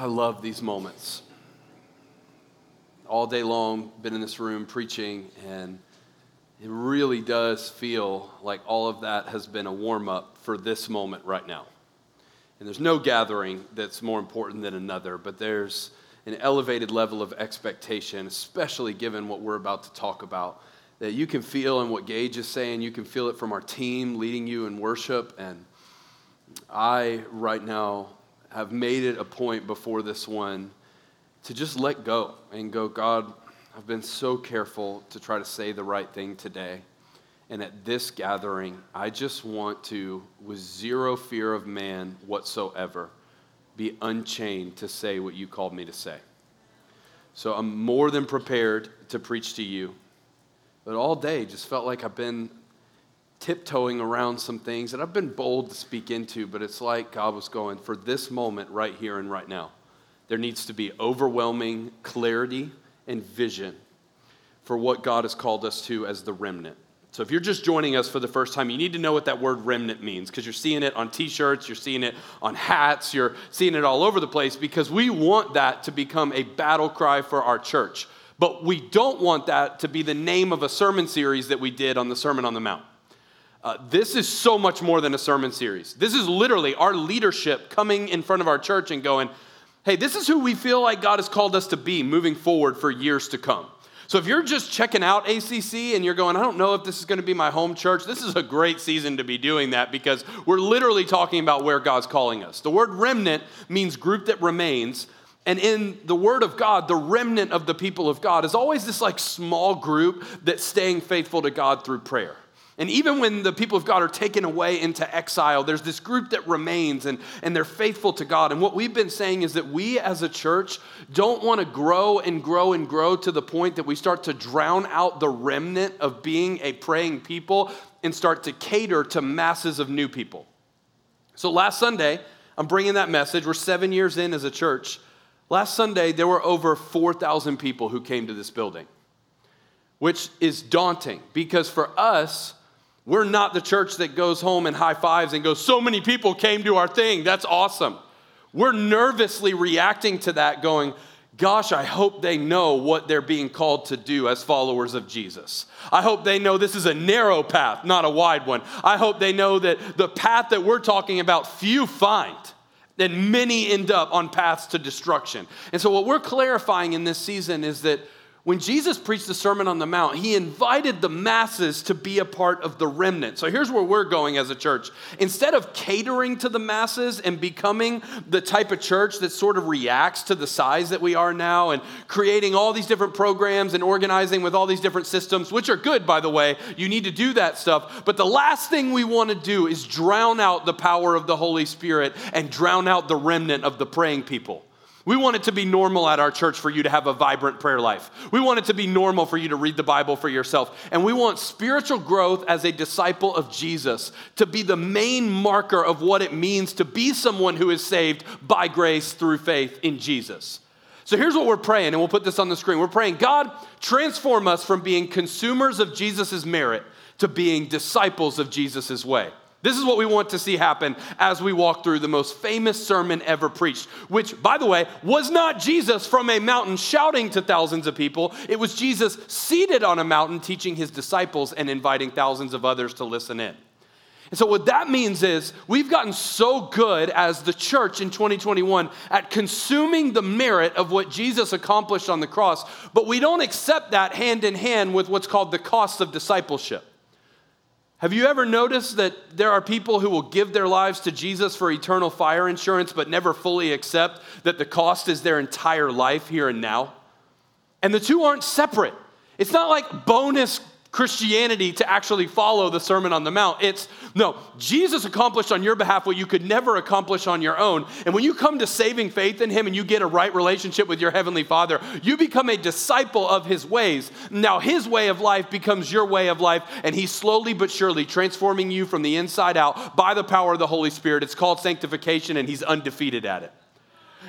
I love these moments. All day long, been in this room preaching, and it really does feel like all of that has been a warm up for this moment right now. And there's no gathering that's more important than another, but there's an elevated level of expectation, especially given what we're about to talk about, that you can feel and what Gage is saying. You can feel it from our team leading you in worship. And I, right now, have made it a point before this one to just let go and go, God, I've been so careful to try to say the right thing today. And at this gathering, I just want to, with zero fear of man whatsoever, be unchained to say what you called me to say. So I'm more than prepared to preach to you. But all day just felt like I've been tiptoeing around some things that I've been bold to speak into, but it's like God was going, for this moment right here and right now, there needs to be overwhelming clarity and vision for what God has called us to as the remnant. So if you're just joining us for the first time, you need to know what that word remnant means because you're seeing it on t shirts, you're seeing it on hats, you're seeing it all over the place because we want that to become a battle cry for our church. But we don't want that to be the name of a sermon series that we did on the Sermon on the Mount. Uh, this is so much more than a sermon series. This is literally our leadership coming in front of our church and going, hey, this is who we feel like God has called us to be moving forward for years to come. So if you're just checking out ACC and you're going, I don't know if this is going to be my home church, this is a great season to be doing that because we're literally talking about where God's calling us. The word remnant means group that remains. And in the Word of God, the remnant of the people of God is always this like small group that's staying faithful to God through prayer. And even when the people of God are taken away into exile, there's this group that remains and, and they're faithful to God. And what we've been saying is that we as a church don't want to grow and grow and grow to the point that we start to drown out the remnant of being a praying people and start to cater to masses of new people. So last Sunday, I'm bringing that message. We're seven years in as a church. Last Sunday, there were over 4,000 people who came to this building, which is daunting because for us, we're not the church that goes home and high fives and goes, So many people came to our thing. That's awesome. We're nervously reacting to that, going, Gosh, I hope they know what they're being called to do as followers of Jesus. I hope they know this is a narrow path, not a wide one. I hope they know that the path that we're talking about, few find, and many end up on paths to destruction. And so, what we're clarifying in this season is that when Jesus preached the Sermon on the Mount, he invited the masses to be a part of the remnant. So here's where we're going as a church. Instead of catering to the masses and becoming the type of church that sort of reacts to the size that we are now and creating all these different programs and organizing with all these different systems, which are good, by the way, you need to do that stuff. But the last thing we want to do is drown out the power of the Holy Spirit and drown out the remnant of the praying people. We want it to be normal at our church for you to have a vibrant prayer life. We want it to be normal for you to read the Bible for yourself. And we want spiritual growth as a disciple of Jesus to be the main marker of what it means to be someone who is saved by grace through faith in Jesus. So here's what we're praying, and we'll put this on the screen. We're praying, God, transform us from being consumers of Jesus' merit to being disciples of Jesus' way. This is what we want to see happen as we walk through the most famous sermon ever preached, which, by the way, was not Jesus from a mountain shouting to thousands of people. It was Jesus seated on a mountain teaching his disciples and inviting thousands of others to listen in. And so, what that means is we've gotten so good as the church in 2021 at consuming the merit of what Jesus accomplished on the cross, but we don't accept that hand in hand with what's called the cost of discipleship. Have you ever noticed that there are people who will give their lives to Jesus for eternal fire insurance but never fully accept that the cost is their entire life here and now? And the two aren't separate. It's not like bonus Christianity to actually follow the Sermon on the Mount. It's no, Jesus accomplished on your behalf what you could never accomplish on your own. And when you come to saving faith in Him and you get a right relationship with your Heavenly Father, you become a disciple of His ways. Now, His way of life becomes your way of life, and He's slowly but surely transforming you from the inside out by the power of the Holy Spirit. It's called sanctification, and He's undefeated at it.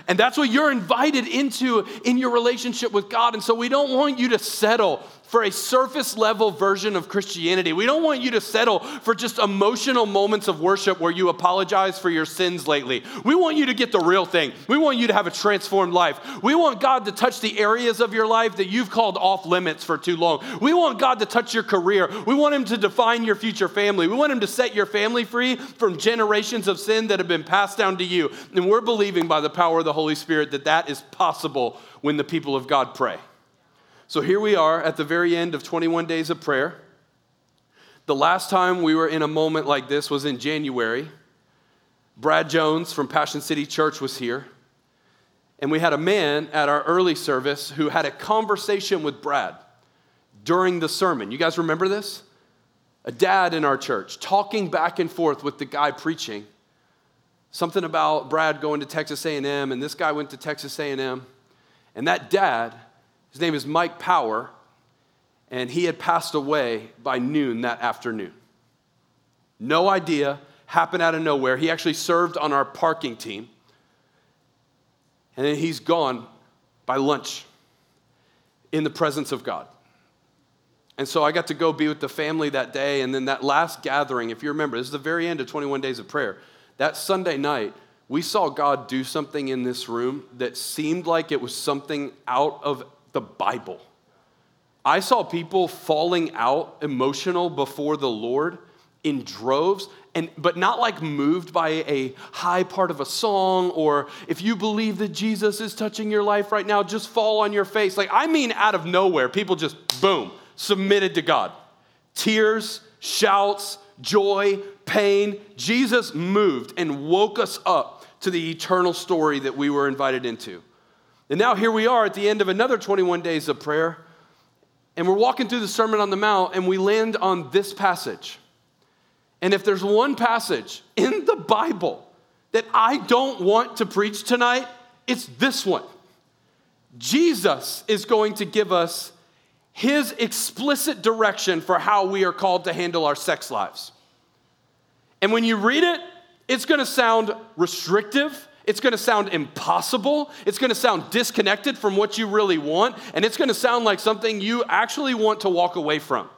And that's what you're invited into in your relationship with God. And so we don't want you to settle for a surface level version of Christianity. We don't want you to settle for just emotional moments of worship where you apologize for your sins lately. We want you to get the real thing. We want you to have a transformed life. We want God to touch the areas of your life that you've called off limits for too long. We want God to touch your career. We want Him to define your future family. We want Him to set your family free from generations of sin that have been passed down to you. And we're believing by the power of the Holy Spirit that that is possible when the people of God pray. So here we are at the very end of 21 days of prayer. The last time we were in a moment like this was in January. Brad Jones from Passion City Church was here. And we had a man at our early service who had a conversation with Brad during the sermon. You guys remember this? A dad in our church talking back and forth with the guy preaching. Something about Brad going to Texas A&M and this guy went to Texas A&M. And that dad his name is Mike Power, and he had passed away by noon that afternoon. No idea, happened out of nowhere. He actually served on our parking team, and then he's gone by lunch in the presence of God. And so I got to go be with the family that day, and then that last gathering, if you remember, this is the very end of 21 days of prayer. That Sunday night, we saw God do something in this room that seemed like it was something out of the Bible. I saw people falling out emotional before the Lord in droves and but not like moved by a high part of a song or if you believe that Jesus is touching your life right now just fall on your face. Like I mean out of nowhere people just boom submitted to God. Tears shouts joy pain Jesus moved and woke us up to the eternal story that we were invited into and now here we are at the end of another 21 days of prayer, and we're walking through the Sermon on the Mount, and we land on this passage. And if there's one passage in the Bible that I don't want to preach tonight, it's this one. Jesus is going to give us his explicit direction for how we are called to handle our sex lives. And when you read it, it's going to sound restrictive it's going to sound impossible. It's going to sound disconnected from what you really want. And it's going to sound like something you actually want to walk away from.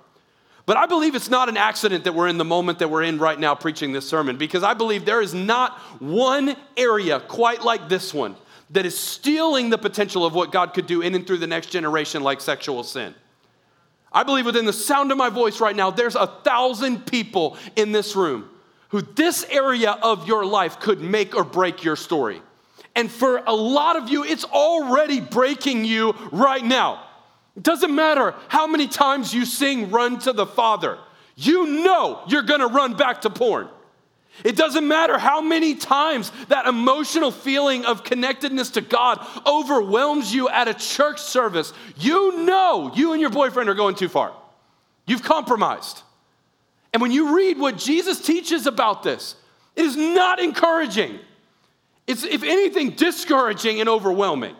But I believe it's not an accident that we're in the moment that we're in right now preaching this sermon because I believe there is not one area quite like this one that is stealing the potential of what God could do in and through the next generation like sexual sin. I believe within the sound of my voice right now, there's a thousand people in this room who this area of your life could make or break your story. And for a lot of you, it's already breaking you right now. It doesn't matter how many times you sing Run to the Father, you know you're gonna run back to porn. It doesn't matter how many times that emotional feeling of connectedness to God overwhelms you at a church service. You know you and your boyfriend are going too far. You've compromised. And when you read what Jesus teaches about this, it is not encouraging. It's, if anything, discouraging and overwhelming.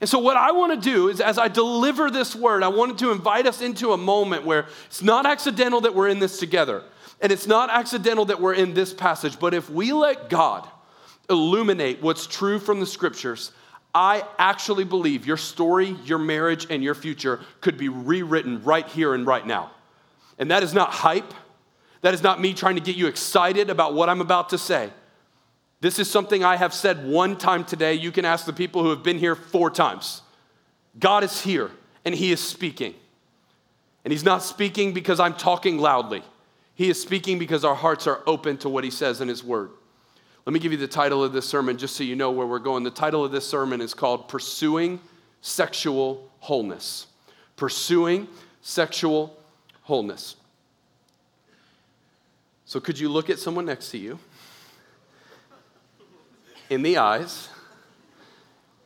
And so, what I want to do is, as I deliver this word, I wanted to invite us into a moment where it's not accidental that we're in this together. And it's not accidental that we're in this passage. But if we let God illuminate what's true from the scriptures, I actually believe your story, your marriage, and your future could be rewritten right here and right now. And that is not hype. That is not me trying to get you excited about what I'm about to say. This is something I have said one time today. You can ask the people who have been here four times. God is here and He is speaking. And He's not speaking because I'm talking loudly, He is speaking because our hearts are open to what He says in His Word. Let me give you the title of this sermon just so you know where we're going. The title of this sermon is called Pursuing Sexual Wholeness. Pursuing Sexual wholeness. So, could you look at someone next to you in the eyes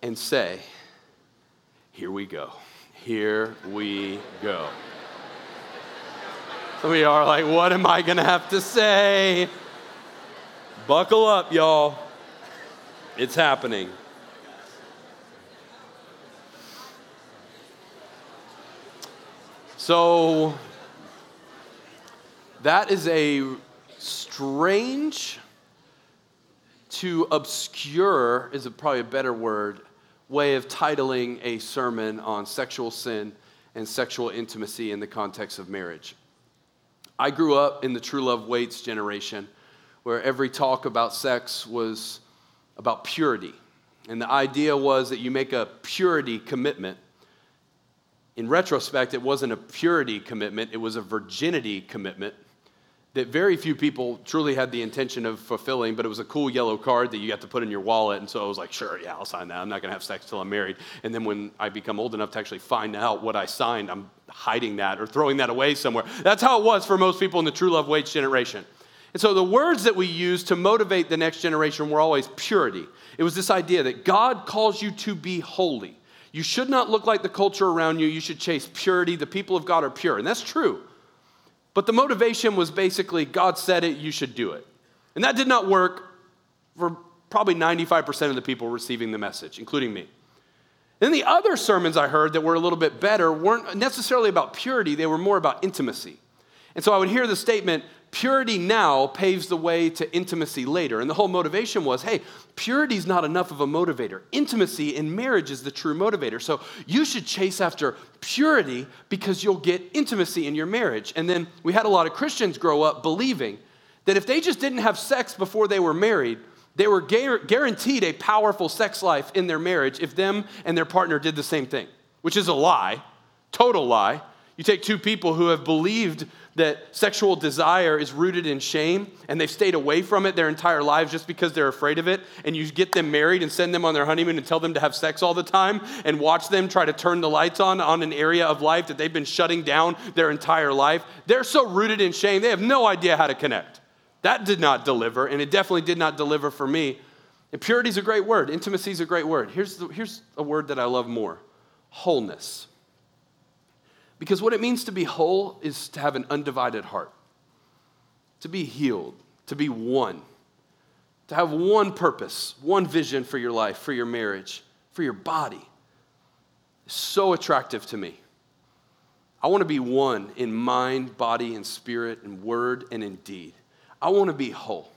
and say, Here we go. Here we go. Some of you are like, What am I going to have to say? Buckle up, y'all. It's happening. So, that is a strange to obscure, is probably a better word, way of titling a sermon on sexual sin and sexual intimacy in the context of marriage. I grew up in the True Love Waits generation where every talk about sex was about purity. And the idea was that you make a purity commitment. In retrospect, it wasn't a purity commitment, it was a virginity commitment that very few people truly had the intention of fulfilling, but it was a cool yellow card that you got to put in your wallet. And so I was like, sure, yeah, I'll sign that. I'm not going to have sex till I'm married. And then when I become old enough to actually find out what I signed, I'm hiding that or throwing that away somewhere. That's how it was for most people in the True Love Waits generation. And so the words that we use to motivate the next generation were always purity. It was this idea that God calls you to be holy. You should not look like the culture around you. You should chase purity. The people of God are pure. And that's true. But the motivation was basically God said it, you should do it. And that did not work for probably 95% of the people receiving the message, including me. Then the other sermons I heard that were a little bit better weren't necessarily about purity, they were more about intimacy. And so I would hear the statement, purity now paves the way to intimacy later. And the whole motivation was hey, purity is not enough of a motivator. Intimacy in marriage is the true motivator. So you should chase after purity because you'll get intimacy in your marriage. And then we had a lot of Christians grow up believing that if they just didn't have sex before they were married, they were guaranteed a powerful sex life in their marriage if them and their partner did the same thing, which is a lie, total lie. You take two people who have believed that sexual desire is rooted in shame and they've stayed away from it their entire lives just because they're afraid of it, and you get them married and send them on their honeymoon and tell them to have sex all the time and watch them try to turn the lights on on an area of life that they've been shutting down their entire life, they're so rooted in shame, they have no idea how to connect. That did not deliver, and it definitely did not deliver for me. And purity is a great word, intimacy is a great word. Here's, the, here's a word that I love more wholeness. Because what it means to be whole is to have an undivided heart, to be healed, to be one, to have one purpose, one vision for your life, for your marriage, for your body. It's so attractive to me. I want to be one in mind, body, and spirit, and word, and in deed. I want to be whole.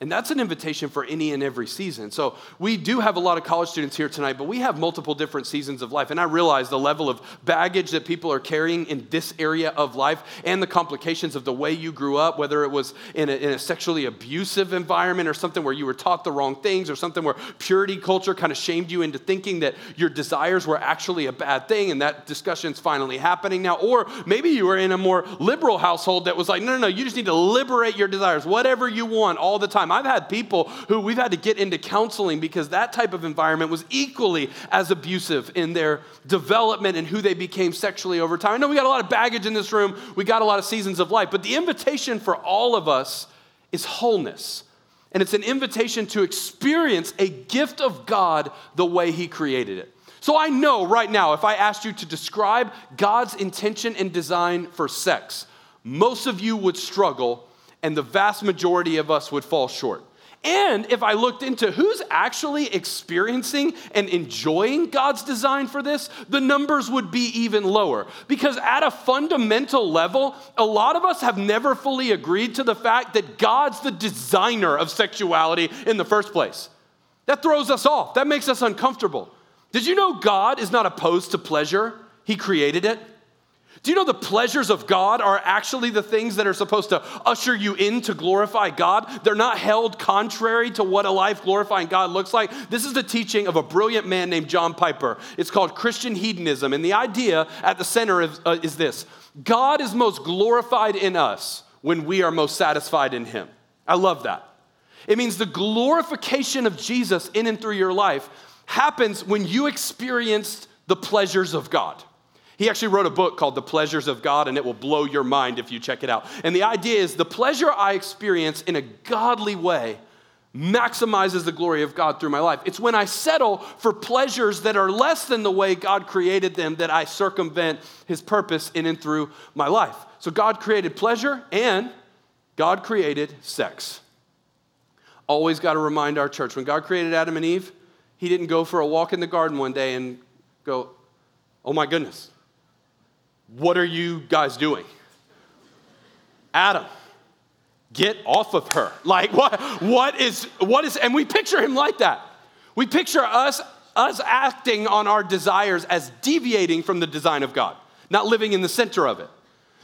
And that's an invitation for any and every season. So we do have a lot of college students here tonight, but we have multiple different seasons of life. And I realize the level of baggage that people are carrying in this area of life and the complications of the way you grew up, whether it was in a, in a sexually abusive environment or something where you were taught the wrong things or something where purity culture kind of shamed you into thinking that your desires were actually a bad thing and that discussion's finally happening now. Or maybe you were in a more liberal household that was like, no, no, no, you just need to liberate your desires, whatever you want all the time time. I've had people who we've had to get into counseling because that type of environment was equally as abusive in their development and who they became sexually over time. I know we got a lot of baggage in this room, we got a lot of seasons of life, but the invitation for all of us is wholeness. And it's an invitation to experience a gift of God the way He created it. So I know right now, if I asked you to describe God's intention and design for sex, most of you would struggle and the vast majority of us would fall short. And if I looked into who's actually experiencing and enjoying God's design for this, the numbers would be even lower. Because at a fundamental level, a lot of us have never fully agreed to the fact that God's the designer of sexuality in the first place. That throws us off, that makes us uncomfortable. Did you know God is not opposed to pleasure? He created it. Do you know the pleasures of God are actually the things that are supposed to usher you in to glorify God? They're not held contrary to what a life glorifying God looks like. This is the teaching of a brilliant man named John Piper. It's called Christian hedonism. And the idea at the center is, uh, is this God is most glorified in us when we are most satisfied in Him. I love that. It means the glorification of Jesus in and through your life happens when you experience the pleasures of God. He actually wrote a book called The Pleasures of God, and it will blow your mind if you check it out. And the idea is the pleasure I experience in a godly way maximizes the glory of God through my life. It's when I settle for pleasures that are less than the way God created them that I circumvent His purpose in and through my life. So God created pleasure and God created sex. Always got to remind our church when God created Adam and Eve, He didn't go for a walk in the garden one day and go, oh my goodness, what are you guys doing? Adam, Get off of her. Like, what, what is, what is, and we picture him like that. We picture us, us acting on our desires as deviating from the design of God, not living in the center of it.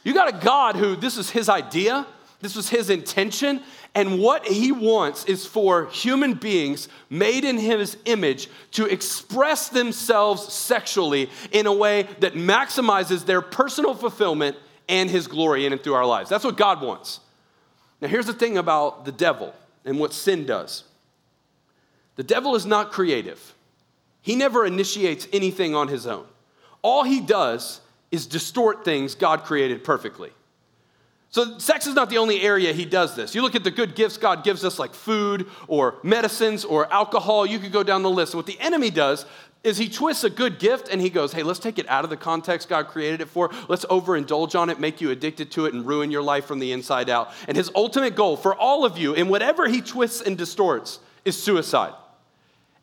You got a God who, this is his idea, this was his intention, and what he wants is for human beings made in his image to express themselves sexually in a way that maximizes their personal fulfillment and his glory in and through our lives. That's what God wants. Now, here's the thing about the devil and what sin does the devil is not creative, he never initiates anything on his own. All he does is distort things God created perfectly. So, sex is not the only area he does this. You look at the good gifts God gives us, like food or medicines or alcohol, you could go down the list. What the enemy does is he twists a good gift and he goes, hey, let's take it out of the context God created it for. Let's overindulge on it, make you addicted to it, and ruin your life from the inside out. And his ultimate goal for all of you, in whatever he twists and distorts, is suicide.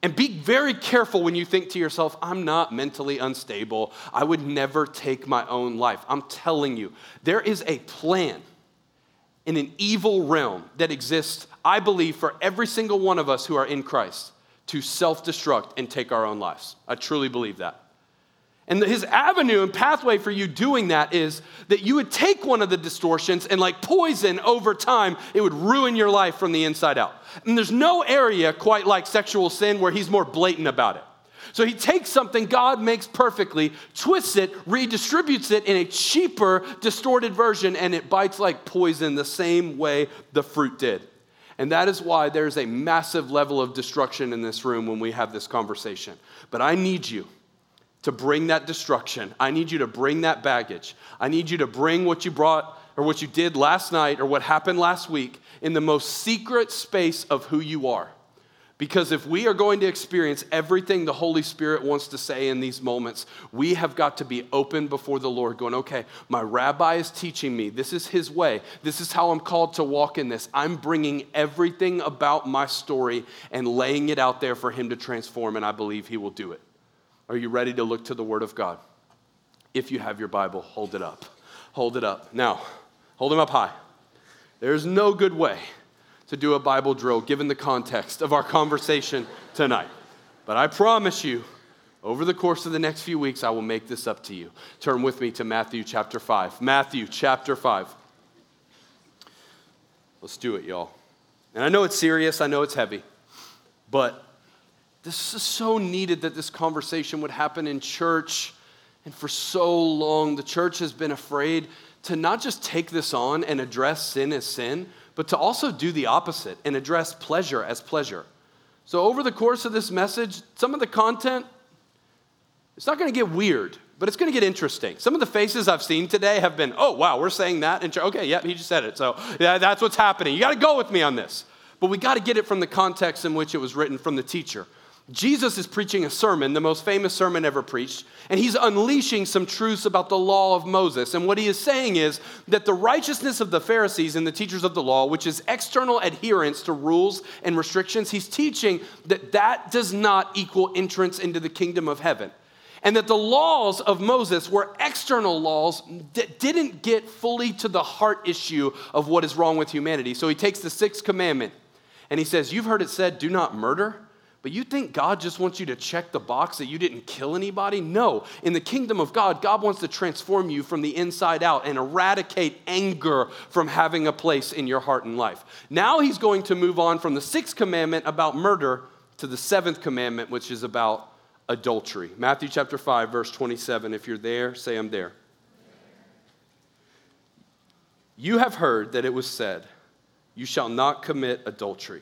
And be very careful when you think to yourself, I'm not mentally unstable. I would never take my own life. I'm telling you, there is a plan in an evil realm that exists, I believe, for every single one of us who are in Christ to self destruct and take our own lives. I truly believe that. And his avenue and pathway for you doing that is that you would take one of the distortions and, like poison over time, it would ruin your life from the inside out. And there's no area quite like sexual sin where he's more blatant about it. So he takes something God makes perfectly, twists it, redistributes it in a cheaper, distorted version, and it bites like poison the same way the fruit did. And that is why there's a massive level of destruction in this room when we have this conversation. But I need you to bring that destruction. I need you to bring that baggage. I need you to bring what you brought or what you did last night or what happened last week in the most secret space of who you are. Because if we are going to experience everything the Holy Spirit wants to say in these moments, we have got to be open before the Lord, going, okay, my rabbi is teaching me. This is his way. This is how I'm called to walk in this. I'm bringing everything about my story and laying it out there for him to transform, and I believe he will do it. Are you ready to look to the Word of God? If you have your Bible, hold it up. Hold it up. Now, hold them up high. There's no good way to do a Bible drill given the context of our conversation tonight. But I promise you, over the course of the next few weeks, I will make this up to you. Turn with me to Matthew chapter 5. Matthew chapter 5. Let's do it, y'all. And I know it's serious, I know it's heavy, but this is so needed that this conversation would happen in church. And for so long, the church has been afraid to not just take this on and address sin as sin, but to also do the opposite and address pleasure as pleasure. So, over the course of this message, some of the content, it's not going to get weird, but it's going to get interesting. Some of the faces I've seen today have been, oh, wow, we're saying that. And okay, yeah, he just said it. So, yeah, that's what's happening. You got to go with me on this. But we got to get it from the context in which it was written from the teacher. Jesus is preaching a sermon, the most famous sermon ever preached, and he's unleashing some truths about the law of Moses. And what he is saying is that the righteousness of the Pharisees and the teachers of the law, which is external adherence to rules and restrictions, he's teaching that that does not equal entrance into the kingdom of heaven. And that the laws of Moses were external laws that didn't get fully to the heart issue of what is wrong with humanity. So he takes the sixth commandment and he says, You've heard it said, do not murder. But you think God just wants you to check the box that you didn't kill anybody? No. In the kingdom of God, God wants to transform you from the inside out and eradicate anger from having a place in your heart and life. Now he's going to move on from the sixth commandment about murder to the seventh commandment, which is about adultery. Matthew chapter 5, verse 27. If you're there, say, I'm there. You have heard that it was said, You shall not commit adultery.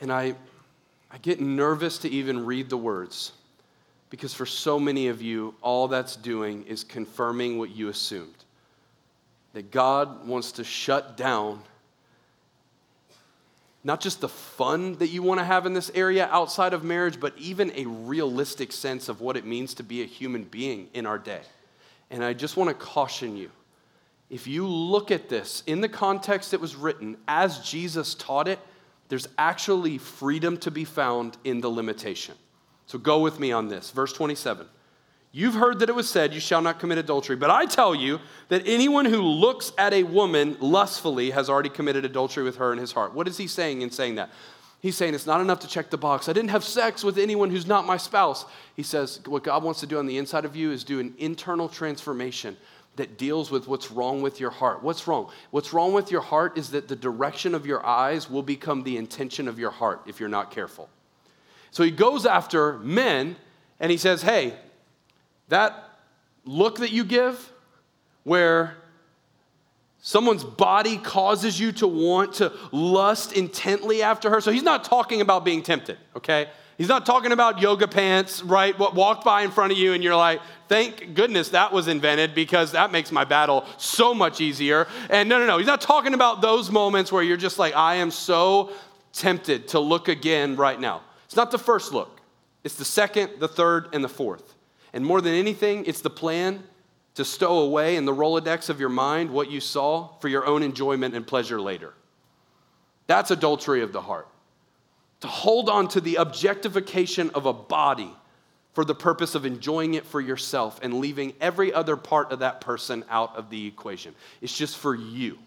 And I, I get nervous to even read the words because for so many of you, all that's doing is confirming what you assumed. that God wants to shut down not just the fun that you want to have in this area outside of marriage, but even a realistic sense of what it means to be a human being in our day. And I just want to caution you if you look at this in the context it was written, as Jesus taught it, there's actually freedom to be found in the limitation. So go with me on this. Verse 27. You've heard that it was said, You shall not commit adultery. But I tell you that anyone who looks at a woman lustfully has already committed adultery with her in his heart. What is he saying in saying that? He's saying it's not enough to check the box. I didn't have sex with anyone who's not my spouse. He says what God wants to do on the inside of you is do an internal transformation that deals with what's wrong with your heart. What's wrong? What's wrong with your heart is that the direction of your eyes will become the intention of your heart if you're not careful. So he goes after men and he says, Hey, that look that you give, where someone's body causes you to want to lust intently after her. So he's not talking about being tempted, okay? He's not talking about yoga pants, right? What walked by in front of you and you're like, thank goodness that was invented because that makes my battle so much easier. And no, no, no. He's not talking about those moments where you're just like, I am so tempted to look again right now. It's not the first look, it's the second, the third, and the fourth. And more than anything, it's the plan to stow away in the Rolodex of your mind what you saw for your own enjoyment and pleasure later. That's adultery of the heart. To hold on to the objectification of a body for the purpose of enjoying it for yourself and leaving every other part of that person out of the equation. It's just for you.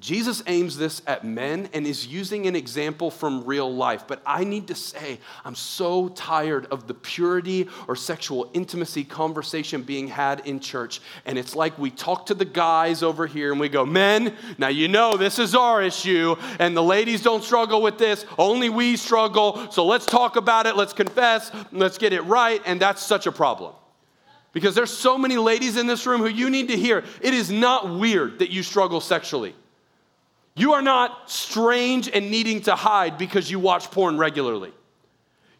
Jesus aims this at men and is using an example from real life. But I need to say, I'm so tired of the purity or sexual intimacy conversation being had in church. And it's like we talk to the guys over here and we go, Men, now you know this is our issue, and the ladies don't struggle with this, only we struggle. So let's talk about it, let's confess, let's get it right. And that's such a problem. Because there's so many ladies in this room who you need to hear it is not weird that you struggle sexually. You are not strange and needing to hide because you watch porn regularly.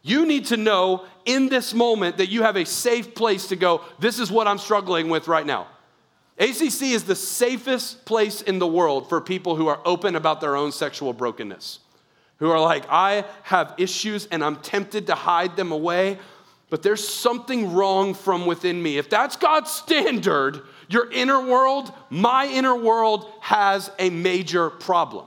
You need to know in this moment that you have a safe place to go. This is what I'm struggling with right now. ACC is the safest place in the world for people who are open about their own sexual brokenness, who are like, I have issues and I'm tempted to hide them away, but there's something wrong from within me. If that's God's standard, your inner world, my inner world, has a major problem.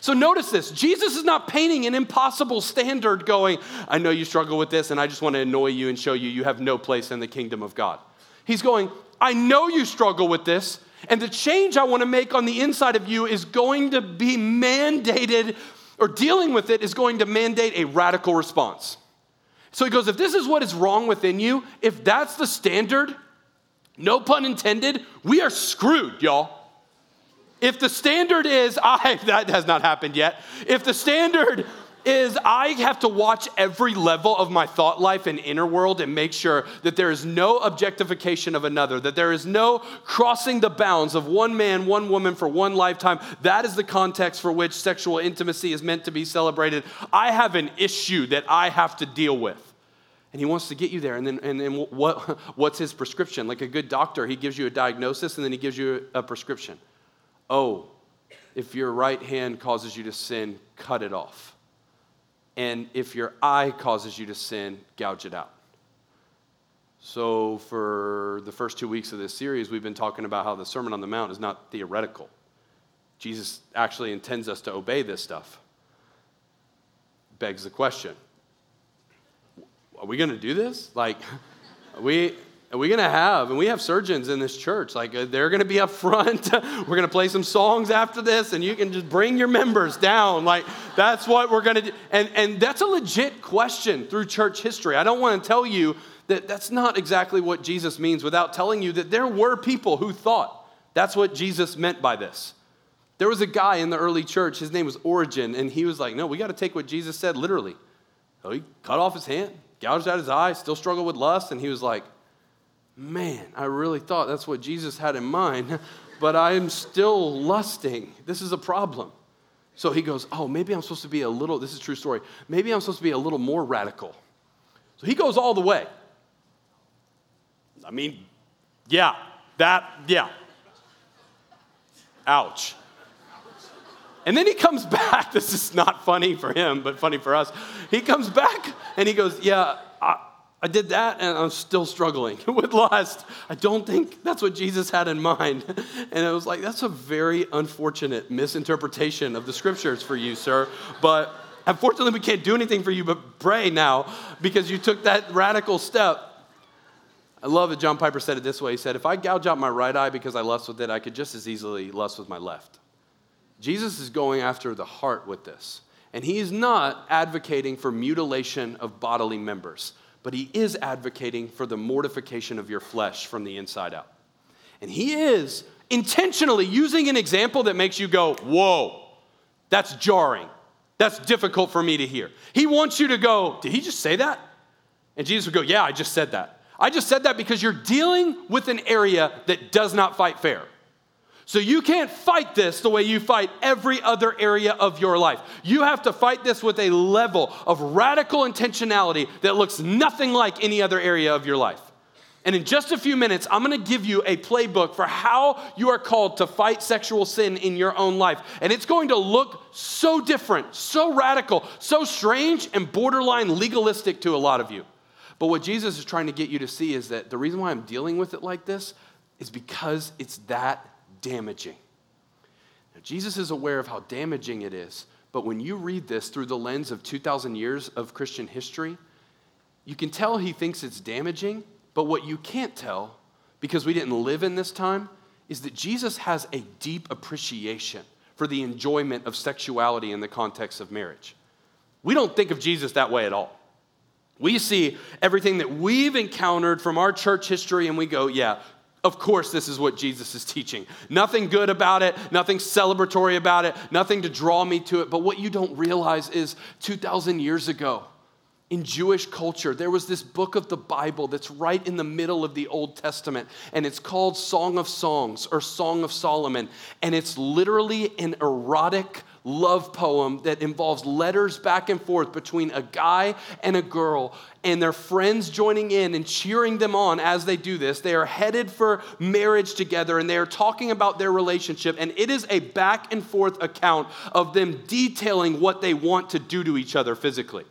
So notice this Jesus is not painting an impossible standard, going, I know you struggle with this, and I just want to annoy you and show you you have no place in the kingdom of God. He's going, I know you struggle with this, and the change I want to make on the inside of you is going to be mandated, or dealing with it is going to mandate a radical response. So he goes, if this is what is wrong within you, if that's the standard, no pun intended, we are screwed, y'all. If the standard is, I, that has not happened yet. If the standard is I have to watch every level of my thought life and inner world and make sure that there is no objectification of another, that there is no crossing the bounds of one man, one woman for one lifetime. That is the context for which sexual intimacy is meant to be celebrated. I have an issue that I have to deal with. And he wants to get you there. And then, and then what, what's his prescription? Like a good doctor, he gives you a diagnosis and then he gives you a prescription. Oh, if your right hand causes you to sin, cut it off. And if your eye causes you to sin, gouge it out. So, for the first two weeks of this series, we've been talking about how the Sermon on the Mount is not theoretical. Jesus actually intends us to obey this stuff. Begs the question are we going to do this? Like, we, are we going to have, and we have surgeons in this church, like uh, they're going to be up front. we're going to play some songs after this, and you can just bring your members down. Like, that's what we're going to do. And, and that's a legit question through church history. I don't want to tell you that that's not exactly what Jesus means without telling you that there were people who thought that's what Jesus meant by this. There was a guy in the early church, his name was Origen, and he was like, no, we got to take what Jesus said literally. So he cut off his hand, gouged out his eye, still struggled with lust, and he was like, Man, I really thought that's what Jesus had in mind, but I am still lusting. This is a problem. So he goes, Oh, maybe I'm supposed to be a little, this is true story, maybe I'm supposed to be a little more radical. So he goes all the way. I mean, yeah, that, yeah. Ouch. And then he comes back. This is not funny for him, but funny for us. He comes back and he goes, Yeah, I, I did that and I'm still struggling with lust. I don't think that's what Jesus had in mind. And I was like, That's a very unfortunate misinterpretation of the scriptures for you, sir. But unfortunately, we can't do anything for you but pray now because you took that radical step. I love that John Piper said it this way. He said, If I gouge out my right eye because I lust with it, I could just as easily lust with my left. Jesus is going after the heart with this. And he is not advocating for mutilation of bodily members, but he is advocating for the mortification of your flesh from the inside out. And he is intentionally using an example that makes you go, Whoa, that's jarring. That's difficult for me to hear. He wants you to go, Did he just say that? And Jesus would go, Yeah, I just said that. I just said that because you're dealing with an area that does not fight fair. So you can't fight this the way you fight every other area of your life. You have to fight this with a level of radical intentionality that looks nothing like any other area of your life. And in just a few minutes, I'm gonna give you a playbook for how you are called to fight sexual sin in your own life. And it's going to look so different, so radical, so strange, and borderline legalistic to a lot of you. But what Jesus is trying to get you to see is that the reason why I'm dealing with it like this is because it's that damaging. Now, Jesus is aware of how damaging it is, but when you read this through the lens of 2,000 years of Christian history, you can tell he thinks it's damaging, but what you can't tell, because we didn't live in this time, is that Jesus has a deep appreciation for the enjoyment of sexuality in the context of marriage. We don't think of Jesus that way at all. We see everything that we've encountered from our church history and we go, yeah, of course, this is what Jesus is teaching. Nothing good about it, nothing celebratory about it, nothing to draw me to it. But what you don't realize is 2,000 years ago, in Jewish culture, there was this book of the Bible that's right in the middle of the Old Testament, and it's called Song of Songs or Song of Solomon. And it's literally an erotic love poem that involves letters back and forth between a guy and a girl and their friends joining in and cheering them on as they do this. They are headed for marriage together and they are talking about their relationship. And it is a back and forth account of them detailing what they want to do to each other physically.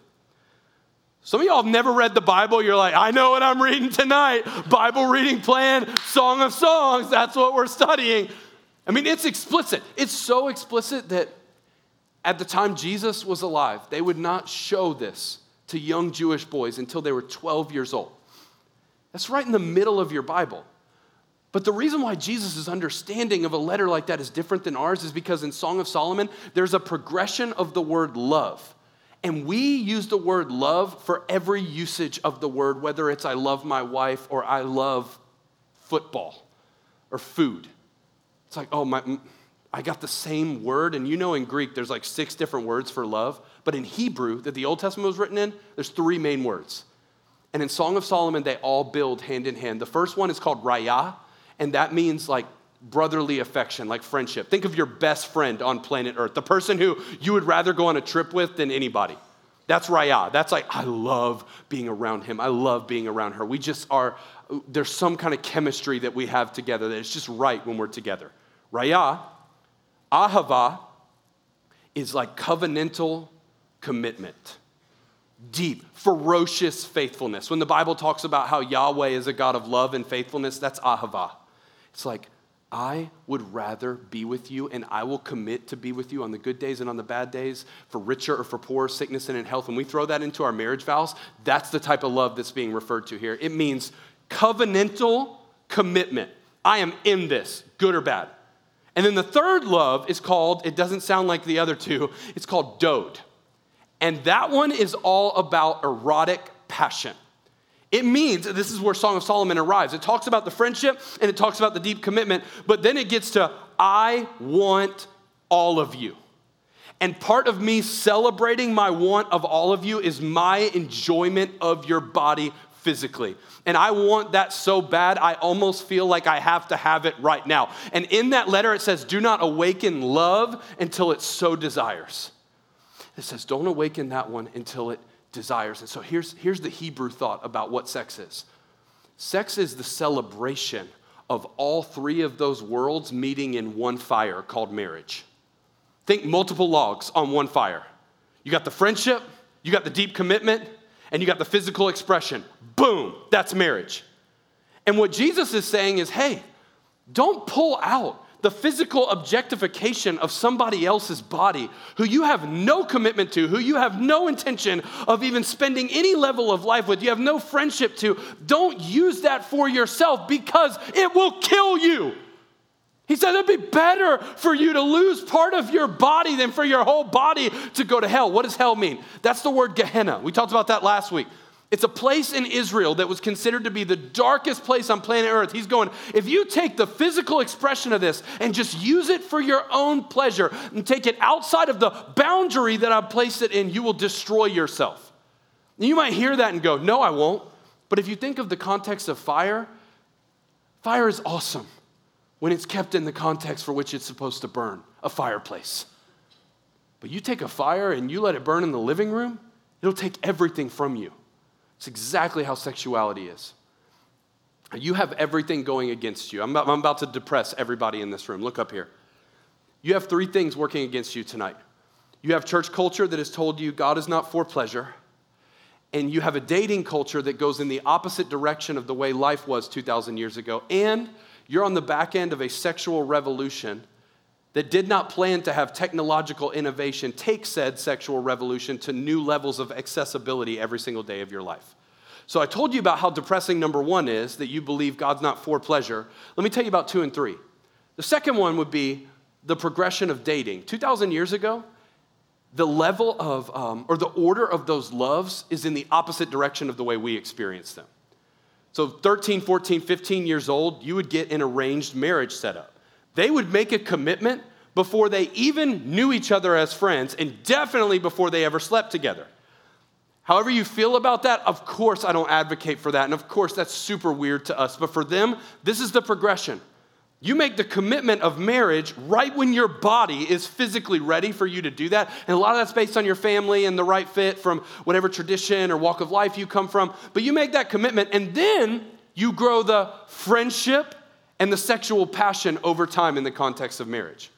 Some of y'all have never read the Bible. You're like, I know what I'm reading tonight. Bible reading plan, Song of Songs. That's what we're studying. I mean, it's explicit. It's so explicit that at the time Jesus was alive, they would not show this to young Jewish boys until they were 12 years old. That's right in the middle of your Bible. But the reason why Jesus' understanding of a letter like that is different than ours is because in Song of Solomon, there's a progression of the word love. And we use the word love for every usage of the word, whether it's I love my wife or I love football or food. It's like, oh, my, I got the same word. And you know, in Greek, there's like six different words for love. But in Hebrew, that the Old Testament was written in, there's three main words. And in Song of Solomon, they all build hand in hand. The first one is called raya, and that means like brotherly affection, like friendship. Think of your best friend on planet Earth, the person who you would rather go on a trip with than anybody. That's raya. That's like, I love being around him. I love being around her. We just are, there's some kind of chemistry that we have together that it's just right when we're together. Raya Ahava is like covenantal commitment, deep, ferocious faithfulness. When the Bible talks about how Yahweh is a God of love and faithfulness, that's Ahava. It's like, I would rather be with you, and I will commit to be with you on the good days and on the bad days, for richer or for poor, sickness and in health. When we throw that into our marriage vows, that's the type of love that's being referred to here. It means covenantal commitment. I am in this, good or bad. And then the third love is called, it doesn't sound like the other two, it's called dode. And that one is all about erotic passion. It means, this is where Song of Solomon arrives. It talks about the friendship and it talks about the deep commitment, but then it gets to, I want all of you. And part of me celebrating my want of all of you is my enjoyment of your body physically. And I want that so bad, I almost feel like I have to have it right now. And in that letter, it says, Do not awaken love until it so desires. It says, Don't awaken that one until it desires. And so here's, here's the Hebrew thought about what sex is sex is the celebration of all three of those worlds meeting in one fire called marriage. Think multiple logs on one fire. You got the friendship, you got the deep commitment, and you got the physical expression. Boom, that's marriage. And what Jesus is saying is hey, don't pull out the physical objectification of somebody else's body who you have no commitment to, who you have no intention of even spending any level of life with, you have no friendship to. Don't use that for yourself because it will kill you. He said it'd be better for you to lose part of your body than for your whole body to go to hell. What does hell mean? That's the word Gehenna. We talked about that last week. It's a place in Israel that was considered to be the darkest place on planet Earth. He's going, if you take the physical expression of this and just use it for your own pleasure and take it outside of the boundary that I've placed it in, you will destroy yourself. you might hear that and go, no, I won't. But if you think of the context of fire, fire is awesome when it's kept in the context for which it's supposed to burn a fireplace. But you take a fire and you let it burn in the living room, it'll take everything from you. It's exactly how sexuality is. You have everything going against you. I'm about, I'm about to depress everybody in this room. Look up here. You have three things working against you tonight. You have church culture that has told you God is not for pleasure, and you have a dating culture that goes in the opposite direction of the way life was 2,000 years ago, and you're on the back end of a sexual revolution that did not plan to have technological innovation take said sexual revolution to new levels of accessibility every single day of your life. So I told you about how depressing number one is that you believe God's not for pleasure. Let me tell you about two and three. The second one would be the progression of dating. 2,000 years ago, the level of, um, or the order of those loves is in the opposite direction of the way we experience them. So 13, 14, 15 years old, you would get an arranged marriage set up. They would make a commitment before they even knew each other as friends, and definitely before they ever slept together. However, you feel about that, of course, I don't advocate for that. And of course, that's super weird to us. But for them, this is the progression. You make the commitment of marriage right when your body is physically ready for you to do that. And a lot of that's based on your family and the right fit from whatever tradition or walk of life you come from. But you make that commitment, and then you grow the friendship and the sexual passion over time in the context of marriage.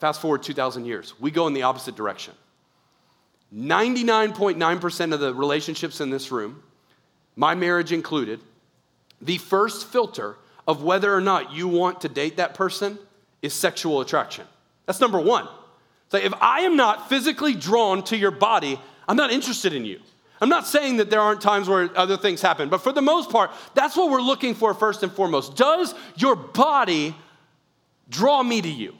Fast forward 2,000 years, we go in the opposite direction. 99.9% of the relationships in this room, my marriage included, the first filter of whether or not you want to date that person is sexual attraction. That's number one. So if I am not physically drawn to your body, I'm not interested in you. I'm not saying that there aren't times where other things happen, but for the most part, that's what we're looking for first and foremost. Does your body draw me to you?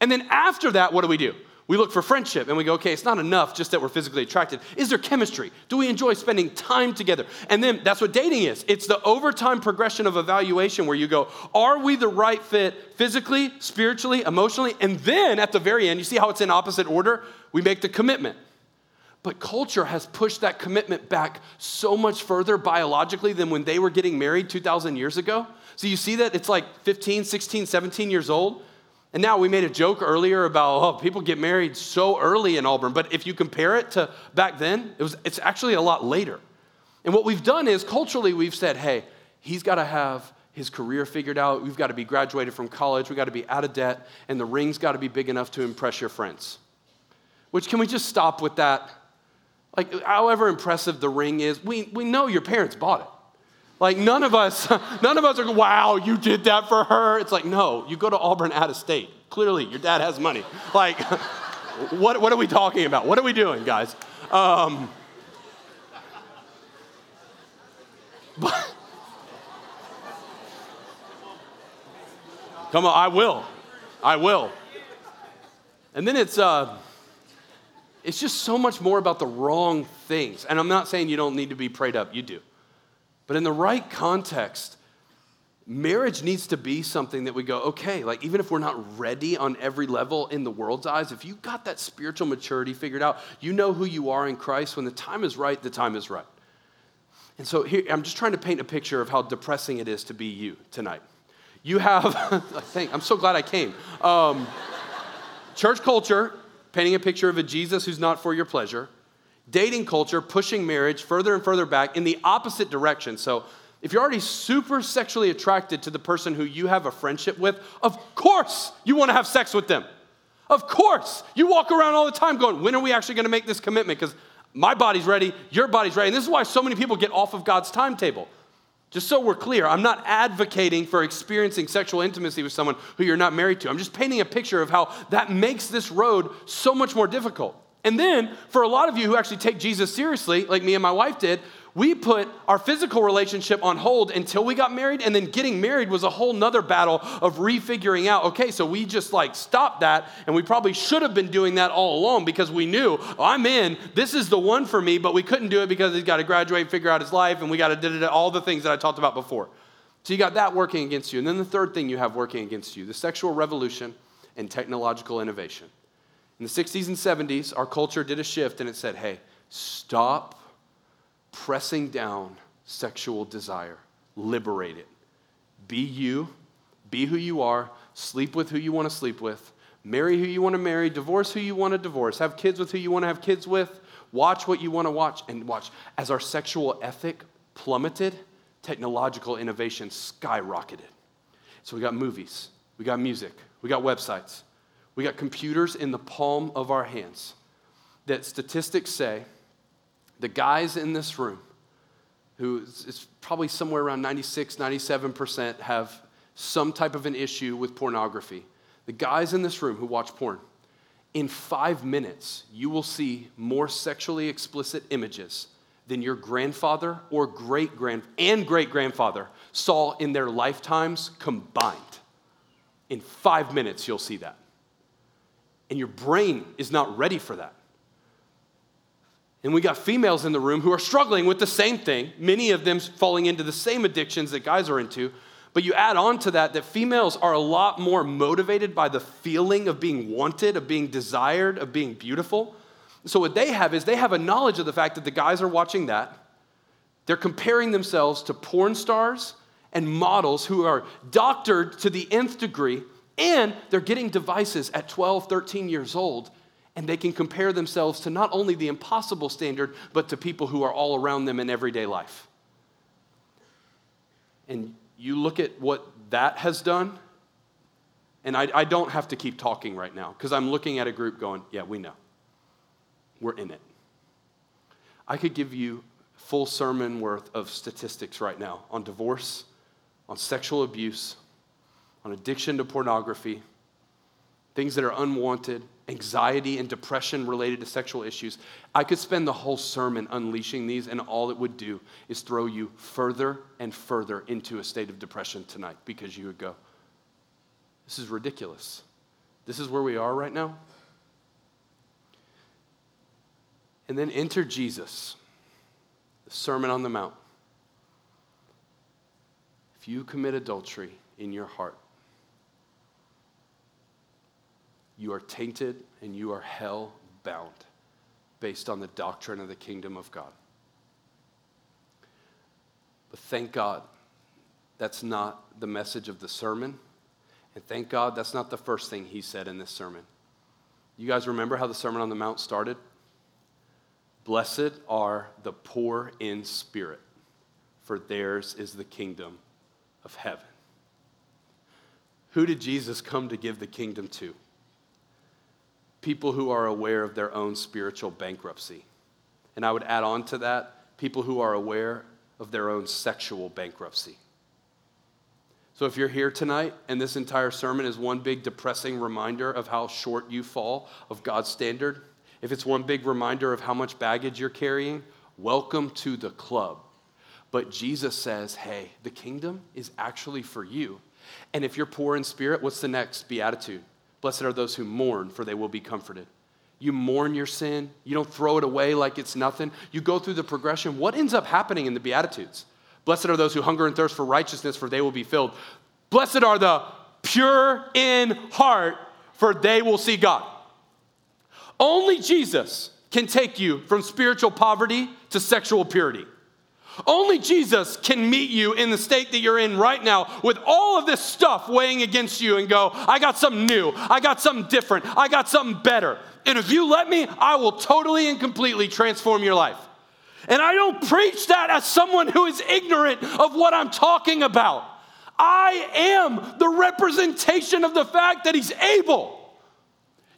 And then after that, what do we do? We look for friendship and we go, okay, it's not enough just that we're physically attracted. Is there chemistry? Do we enjoy spending time together? And then that's what dating is it's the overtime progression of evaluation where you go, are we the right fit physically, spiritually, emotionally? And then at the very end, you see how it's in opposite order? We make the commitment. But culture has pushed that commitment back so much further biologically than when they were getting married 2,000 years ago. So you see that it's like 15, 16, 17 years old. And now we made a joke earlier about, oh, people get married so early in Auburn. But if you compare it to back then, it was, it's actually a lot later. And what we've done is culturally, we've said, hey, he's got to have his career figured out. We've got to be graduated from college. We've got to be out of debt. And the ring's got to be big enough to impress your friends. Which, can we just stop with that? Like, however impressive the ring is, we, we know your parents bought it. Like, none of us, none of us are, wow, you did that for her. It's like, no, you go to Auburn out of state. Clearly, your dad has money. Like, what, what are we talking about? What are we doing, guys? Um, but, come on, I will. I will. And then it's, uh, it's just so much more about the wrong things. And I'm not saying you don't need to be prayed up, you do. But in the right context, marriage needs to be something that we go, okay, like even if we're not ready on every level in the world's eyes, if you got that spiritual maturity figured out, you know who you are in Christ, when the time is right, the time is right. And so here, I'm just trying to paint a picture of how depressing it is to be you tonight. You have, I think, I'm so glad I came. Um, church culture painting a picture of a Jesus who's not for your pleasure, dating culture pushing marriage further and further back in the opposite direction. So If you're already super sexually attracted to the person who you have a friendship with, of course you want to have sex with them. Of course. You walk around all the time going, when are we actually going to make this commitment? Because my body's ready, your body's ready. And this is why so many people get off of God's timetable. Just so we're clear, I'm not advocating for experiencing sexual intimacy with someone who you're not married to. I'm just painting a picture of how that makes this road so much more difficult. And then, for a lot of you who actually take Jesus seriously, like me and my wife did, we put our physical relationship on hold until we got married, and then getting married was a whole nother battle of refiguring out okay, so we just like stopped that, and we probably should have been doing that all along because we knew oh, I'm in, this is the one for me, but we couldn't do it because he's got to graduate, figure out his life, and we got to do all the things that I talked about before. So you got that working against you. And then the third thing you have working against you the sexual revolution and technological innovation. In the 60s and 70s, our culture did a shift and it said, hey, stop pressing down sexual desire. Liberate it. Be you, be who you are, sleep with who you want to sleep with, marry who you want to marry, divorce who you want to divorce, have kids with who you want to have kids with, watch what you want to watch, and watch. As our sexual ethic plummeted, technological innovation skyrocketed. So we got movies, we got music, we got websites, we got computers in the palm of our hands that statistics say the guys in this room, who is probably somewhere around 96, 97% have some type of an issue with pornography. The guys in this room who watch porn, in five minutes, you will see more sexually explicit images than your grandfather or great grand and great grandfather saw in their lifetimes combined. In five minutes, you'll see that. And your brain is not ready for that. And we got females in the room who are struggling with the same thing, many of them falling into the same addictions that guys are into. But you add on to that that females are a lot more motivated by the feeling of being wanted, of being desired, of being beautiful. So, what they have is they have a knowledge of the fact that the guys are watching that. They're comparing themselves to porn stars and models who are doctored to the nth degree, and they're getting devices at 12, 13 years old and they can compare themselves to not only the impossible standard, but to people who are all around them in everyday life. And you look at what that has done, and I, I don't have to keep talking right now because I'm looking at a group going, yeah, we know. We're in it. I could give you full sermon worth of statistics right now on divorce, on sexual abuse, on addiction to pornography, things that are unwanted, anxiety and depression related to sexual issues. I could spend the whole sermon unleashing these, and all it would do is throw you further and further into a state of depression tonight because you would go, This is ridiculous. This is where we are right now. And then enter Jesus, the Sermon on the Mount. If you commit adultery in your heart, you are tainted and you are hell bound based on the doctrine of the kingdom of God. But thank God that's not the message of the sermon. And thank God that's not the first thing he said in this sermon. You guys remember how the Sermon on the Mount started? Blessed are the poor in spirit, for theirs is the kingdom of heaven. Who did Jesus come to give the kingdom to? People who are aware of their own spiritual bankruptcy. And I would add on to that people who are aware of their own sexual bankruptcy. So if you're here tonight and this entire sermon is one big depressing reminder of how short you fall of God's standard, if it's one big reminder of how much baggage you're carrying, welcome to the club. But Jesus says, hey, the kingdom is actually for you. And if you're poor in spirit, what's the next beatitude? Blessed are those who mourn, for they will be comforted. You mourn your sin. You don't throw it away like it's nothing. You go through the progression. What ends up happening in the Beatitudes? Blessed are those who hunger and thirst for righteousness, for they will be filled. Blessed are the pure in heart, for they will see God. Only Jesus can take you from spiritual poverty to sexual purity. Only Jesus can meet you in the state that you're in right now with all of this stuff weighing against you and go, I got something new. I got something different. I got something better. And if you let me, I will totally and completely transform your life. And I don't preach that as someone who is ignorant of what I'm talking about. I am the representation of the fact that he's able.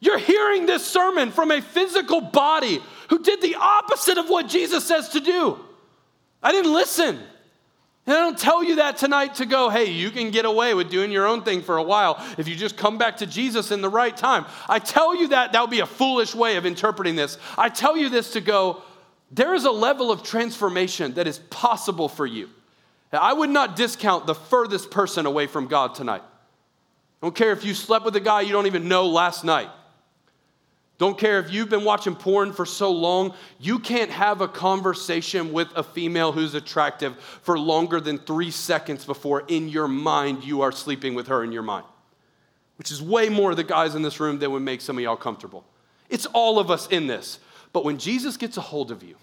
You're hearing this sermon from a physical body who did the opposite of what Jesus says to do. I didn't listen. And I don't tell you that tonight to go, hey, you can get away with doing your own thing for a while if you just come back to Jesus in the right time. I tell you that, that would be a foolish way of interpreting this. I tell you this to go, there is a level of transformation that is possible for you. I would not discount the furthest person away from God tonight. I don't care if you slept with a guy you don't even know last night. Don't care if you've been watching porn for so long, you can't have a conversation with a female who's attractive for longer than three seconds before in your mind you are sleeping with her in your mind, which is way more of the guys in this room than would make some of y'all comfortable. It's all of us in this. But when Jesus gets a hold of you,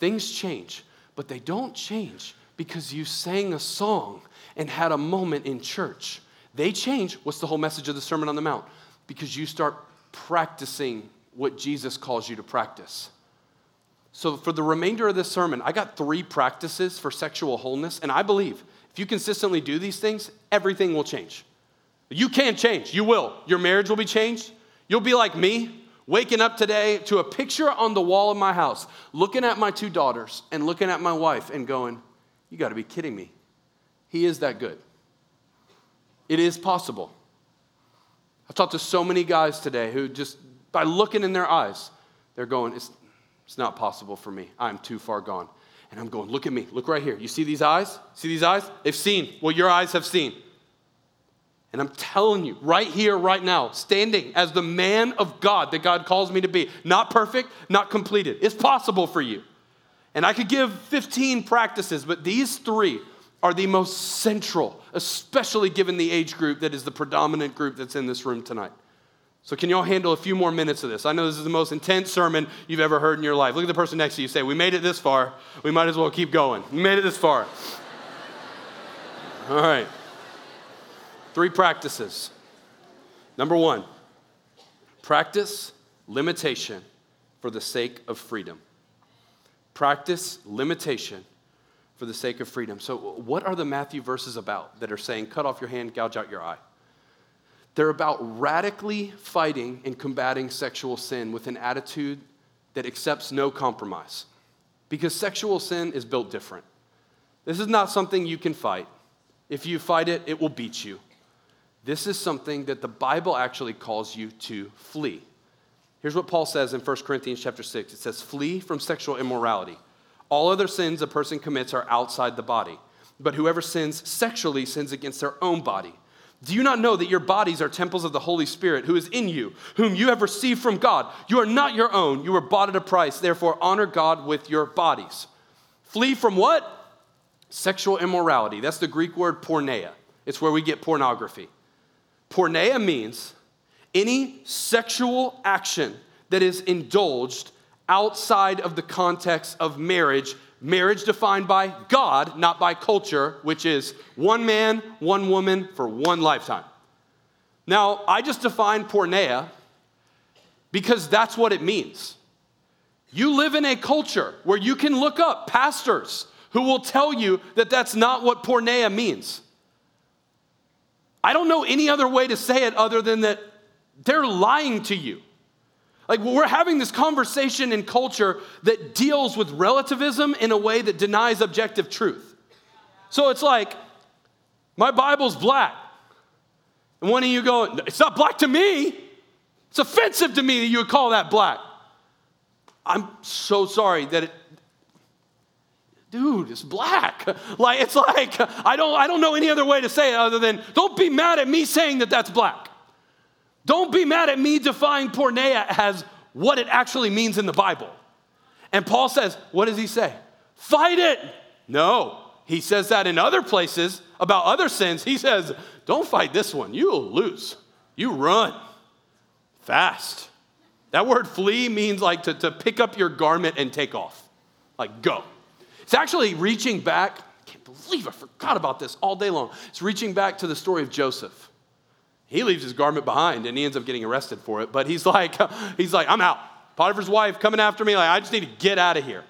things change, but they don't change because you sang a song and had a moment in church. They change. What's the whole message of the Sermon on the Mount? Because you start practicing what Jesus calls you to practice. So, for the remainder of this sermon, I got three practices for sexual wholeness, and I believe if you consistently do these things, everything will change. You can change, you will. Your marriage will be changed. You'll be like me, waking up today to a picture on the wall of my house, looking at my two daughters and looking at my wife and going, You gotta be kidding me. He is that good. It is possible. I've talked to so many guys today who just, by looking in their eyes, they're going, it's, it's not possible for me. I'm too far gone. And I'm going, look at me, look right here. You see these eyes? See these eyes? They've seen what your eyes have seen. And I'm telling you, right here, right now, standing as the man of God that God calls me to be, not perfect, not completed. It's possible for you. And I could give 15 practices, but these three are the most central, especially given the age group that is the predominant group that's in this room tonight. So, can y'all handle a few more minutes of this? I know this is the most intense sermon you've ever heard in your life. Look at the person next to you. Say, We made it this far. We might as well keep going. We made it this far. All right. Three practices. Number one, practice limitation for the sake of freedom. Practice limitation for the sake of freedom. So, what are the Matthew verses about that are saying, cut off your hand, gouge out your eye? They're about radically fighting and combating sexual sin with an attitude that accepts no compromise. Because sexual sin is built different. This is not something you can fight. If you fight it, it will beat you. This is something that the Bible actually calls you to flee. Here's what Paul says in 1 Corinthians chapter 6. It says, "Flee from sexual immorality." All other sins a person commits are outside the body, but whoever sins sexually sins against their own body. Do you not know that your bodies are temples of the Holy Spirit who is in you, whom you have received from God? You are not your own, you were bought at a price. Therefore, honor God with your bodies. Flee from what? Sexual immorality. That's the Greek word porneia. It's where we get pornography. Porneia means any sexual action that is indulged outside of the context of marriage. Marriage defined by God, not by culture, which is one man, one woman for one lifetime. Now, I just define porneia because that's what it means. You live in a culture where you can look up pastors who will tell you that that's not what porneia means. I don't know any other way to say it other than that they're lying to you. Like we're having this conversation in culture that deals with relativism in a way that denies objective truth. So it's like, my Bible's black. And one of you go, it's not black to me. It's offensive to me that you would call that black. I'm so sorry that it, dude, it's black. Like, it's like, I don't, I don't know any other way to say it other than don't be mad at me saying that that's black. Don't be mad at me defining porneia as what it actually means in the Bible. And Paul says, what does he say? Fight it. No, he says that in other places about other sins. He says, don't fight this one. You'll lose. You run fast. That word flee means like to, to pick up your garment and take off, like go. It's actually reaching back. I can't believe I forgot about this all day long. It's reaching back to the story of Joseph. He leaves his garment behind and he ends up getting arrested for it. But he's like, he's like, I'm out. Potiphar's wife coming after me. Like, I just need to get out of here.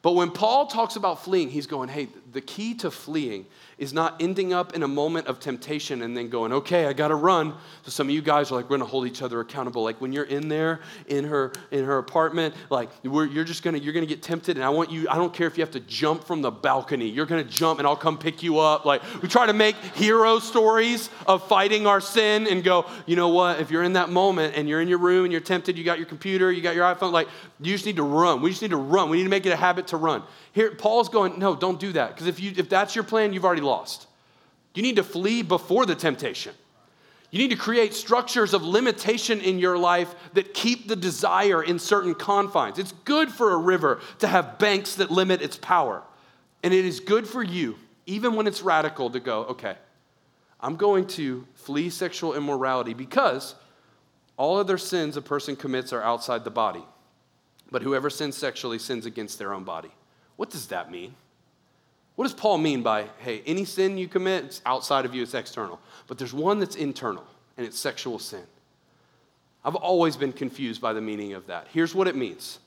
But when Paul talks about fleeing, he's going, hey, the key to fleeing is not ending up in a moment of temptation and then going, okay, I gotta run. So some of you guys are like, we're gonna hold each other accountable. Like when you're in there in her in her apartment, like you're just gonna you're gonna get tempted, and I want you. I don't care if you have to jump from the balcony. You're gonna jump, and I'll come pick you up. Like we try to make hero stories of fighting our sin and go, you know what? If you're in that moment and you're in your room and you're tempted, you got your computer, you got your iPhone, like you just need to run. We just need to run. We need to make it a habit to run. Here, Paul's going, no, don't do that. Because if, you, if that's your plan, you've already lost. You need to flee before the temptation. You need to create structures of limitation in your life that keep the desire in certain confines. It's good for a river to have banks that limit its power. And it is good for you, even when it's radical, to go, okay, I'm going to flee sexual immorality because all other sins a person commits are outside the body. But whoever sins sexually sins against their own body. What does that mean? What does Paul mean by, hey, any sin you commit, it's outside of you, it's external. But there's one that's internal, and it's sexual sin. I've always been confused by the meaning of that. Here's what it means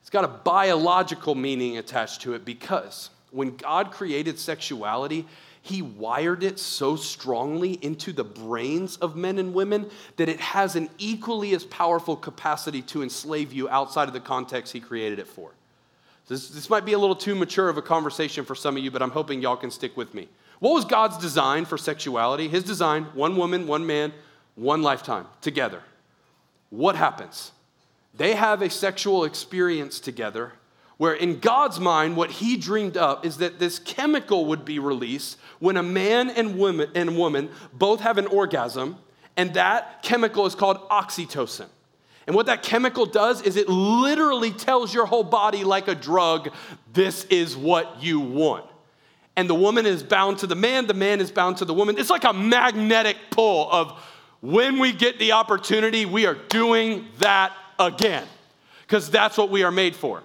it's got a biological meaning attached to it because when God created sexuality, he wired it so strongly into the brains of men and women that it has an equally as powerful capacity to enslave you outside of the context he created it for. This, this might be a little too mature of a conversation for some of you, but I'm hoping y'all can stick with me. What was God's design for sexuality? His design one woman, one man, one lifetime together. What happens? They have a sexual experience together where, in God's mind, what He dreamed up is that this chemical would be released when a man and woman, and woman both have an orgasm, and that chemical is called oxytocin. And what that chemical does is it literally tells your whole body, like a drug, this is what you want. And the woman is bound to the man, the man is bound to the woman. It's like a magnetic pull of when we get the opportunity, we are doing that again, because that's what we are made for.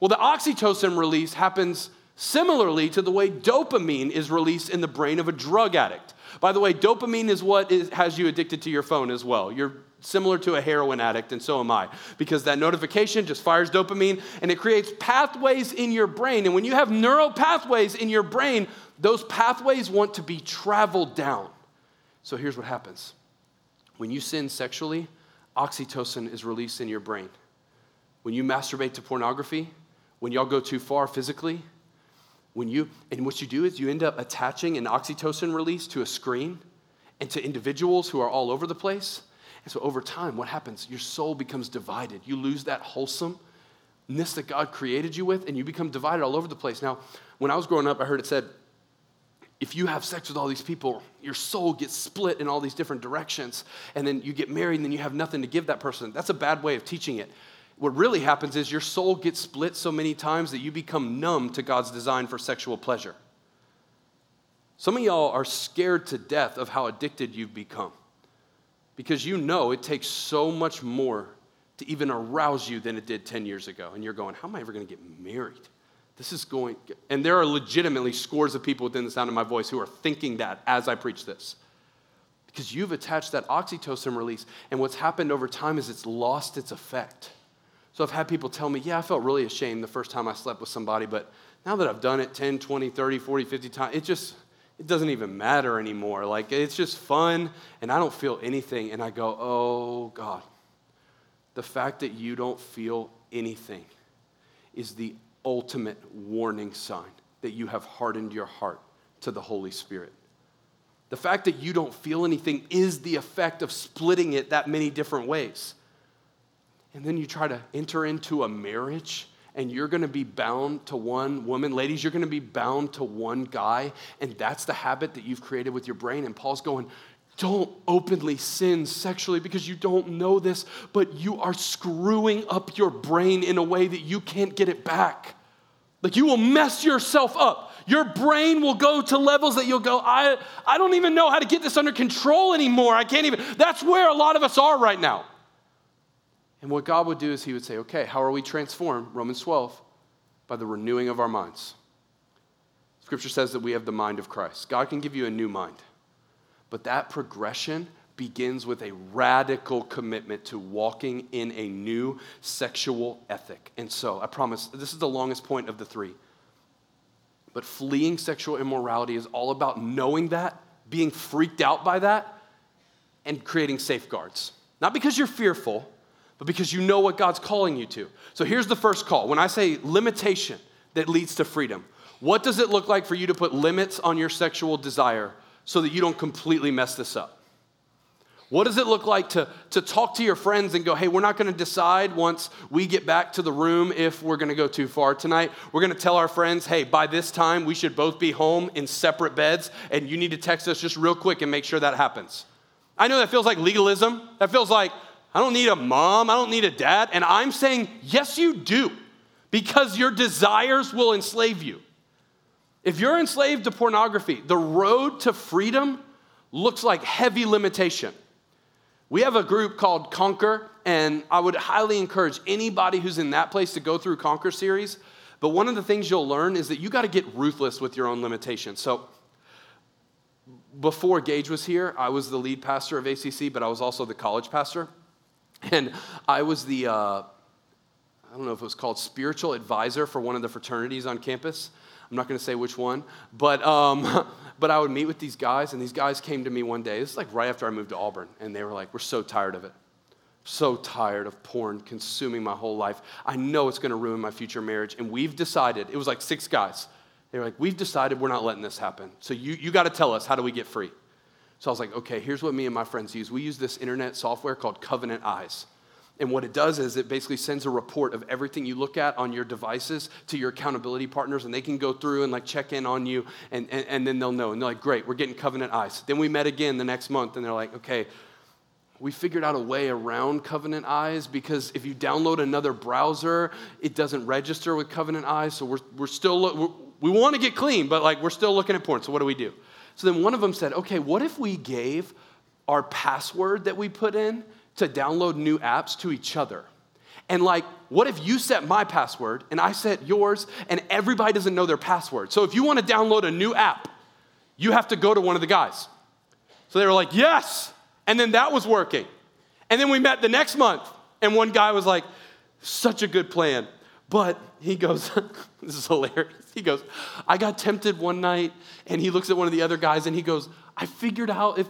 Well, the oxytocin release happens similarly to the way dopamine is released in the brain of a drug addict. By the way, dopamine is what is, has you addicted to your phone as well. You're similar to a heroin addict, and so am I, because that notification just fires dopamine and it creates pathways in your brain. And when you have neural pathways in your brain, those pathways want to be traveled down. So here's what happens when you sin sexually, oxytocin is released in your brain. When you masturbate to pornography, when y'all go too far physically, when you, and what you do is you end up attaching an oxytocin release to a screen and to individuals who are all over the place and so over time, what happens? Your soul becomes divided. You lose that wholesomeness that God created you with, and you become divided all over the place. Now, when I was growing up, I heard it said, if you have sex with all these people, your soul gets split in all these different directions, and then you get married, and then you have nothing to give that person. That's a bad way of teaching it. What really happens is your soul gets split so many times that you become numb to God's design for sexual pleasure. Some of y'all are scared to death of how addicted you've become because you know it takes so much more to even arouse you than it did 10 years ago. And you're going, How am I ever going to get married? This is going, and there are legitimately scores of people within the sound of my voice who are thinking that as I preach this. Because you've attached that oxytocin release, and what's happened over time is it's lost its effect. So I've had people tell me, yeah, I felt really ashamed the first time I slept with somebody, but now that I've done it 10, 20, 30, 40, 50 times, it just, it doesn't even matter anymore. Like, it's just fun, and I don't feel anything. And I go, oh, God. The fact that you don't feel anything is the ultimate warning sign that you have hardened your heart to the Holy Spirit. The fact that you don't feel anything is the effect of splitting it that many different ways. And then you try to enter into a marriage and you're going to be bound to one woman. Ladies, you're going to be bound to one guy, and that's the habit that you've created with your brain. And Paul's going, don't openly sin sexually because you don't know this, but you are screwing up your brain in a way that you can't get it back. Like you will mess yourself up. Your brain will go to levels that you'll go, I, I don't even know how to get this under control anymore. I can't even. That's where a lot of us are right now. And what God would do is He would say, okay, how are we transformed? Romans 12, by the renewing of our minds. Scripture says that we have the mind of Christ. God can give you a new mind, but that progression begins with a radical commitment to walking in a new sexual ethic. And so, I promise, this is the longest point of the three. But fleeing sexual immorality is all about knowing that, being freaked out by that, and creating safeguards. Not because you're fearful, but because you know what God's calling you to. So here's the first call. When I say limitation that leads to freedom, what does it look like for you to put limits on your sexual desire so that you don't completely mess this up? What does it look like to, to talk to your friends and go, hey, we're not going to decide once we get back to the room if we're going to go too far tonight? We're going to tell our friends, hey, by this time we should both be home in separate beds, and you need to text us just real quick and make sure that happens. I know that feels like legalism. That feels like, I don't need a mom, I don't need a dad. And I'm saying, yes, you do, because your desires will enslave you. If you're enslaved to pornography, the road to freedom looks like heavy limitation. We have a group called Conquer, and I would highly encourage anybody who's in that place to go through Conquer series. But one of the things you'll learn is that you got to get ruthless with your own limitations. So before Gage was here, I was the lead pastor of ACC, but I was also the college pastor. And I was the, uh, I don't know if it was called spiritual advisor for one of the fraternities on campus. I'm not going to say which one, but um, but I would meet with these guys, and these guys came to me one day. This is like right after I moved to Auburn, and they were like, We're so tired of it. So tired of porn consuming my whole life. I know it's going to ruin my future marriage. And we've decided, it was like six guys. They were like, We've decided we're not letting this happen. So you, you got to tell us, how do we get free? So I was like, Okay, here's what me and my friends use. We use this internet software called Covenant Eyes. And what it does is it basically sends a report of everything you look at on your devices to your accountability partners, and they can go through and like check in on you, and, and, and then they'll know. And they're like, great, we're getting covenant eyes. Then we met again the next month, and they're like, okay, we figured out a way around Covenant Eyes because if you download another browser, it doesn't register with Covenant Eyes. So we're, we're still, we're, we want to get clean, but like we're still looking at porn. So what do we do? So then one of them said, okay, what if we gave our password that we put in to download new apps to each other. And like, what if you set my password and I set yours and everybody doesn't know their password? So if you want to download a new app, you have to go to one of the guys. So they were like, yes. And then that was working. And then we met the next month and one guy was like, such a good plan. But he goes, this is hilarious. He goes, I got tempted one night and he looks at one of the other guys and he goes, I figured out if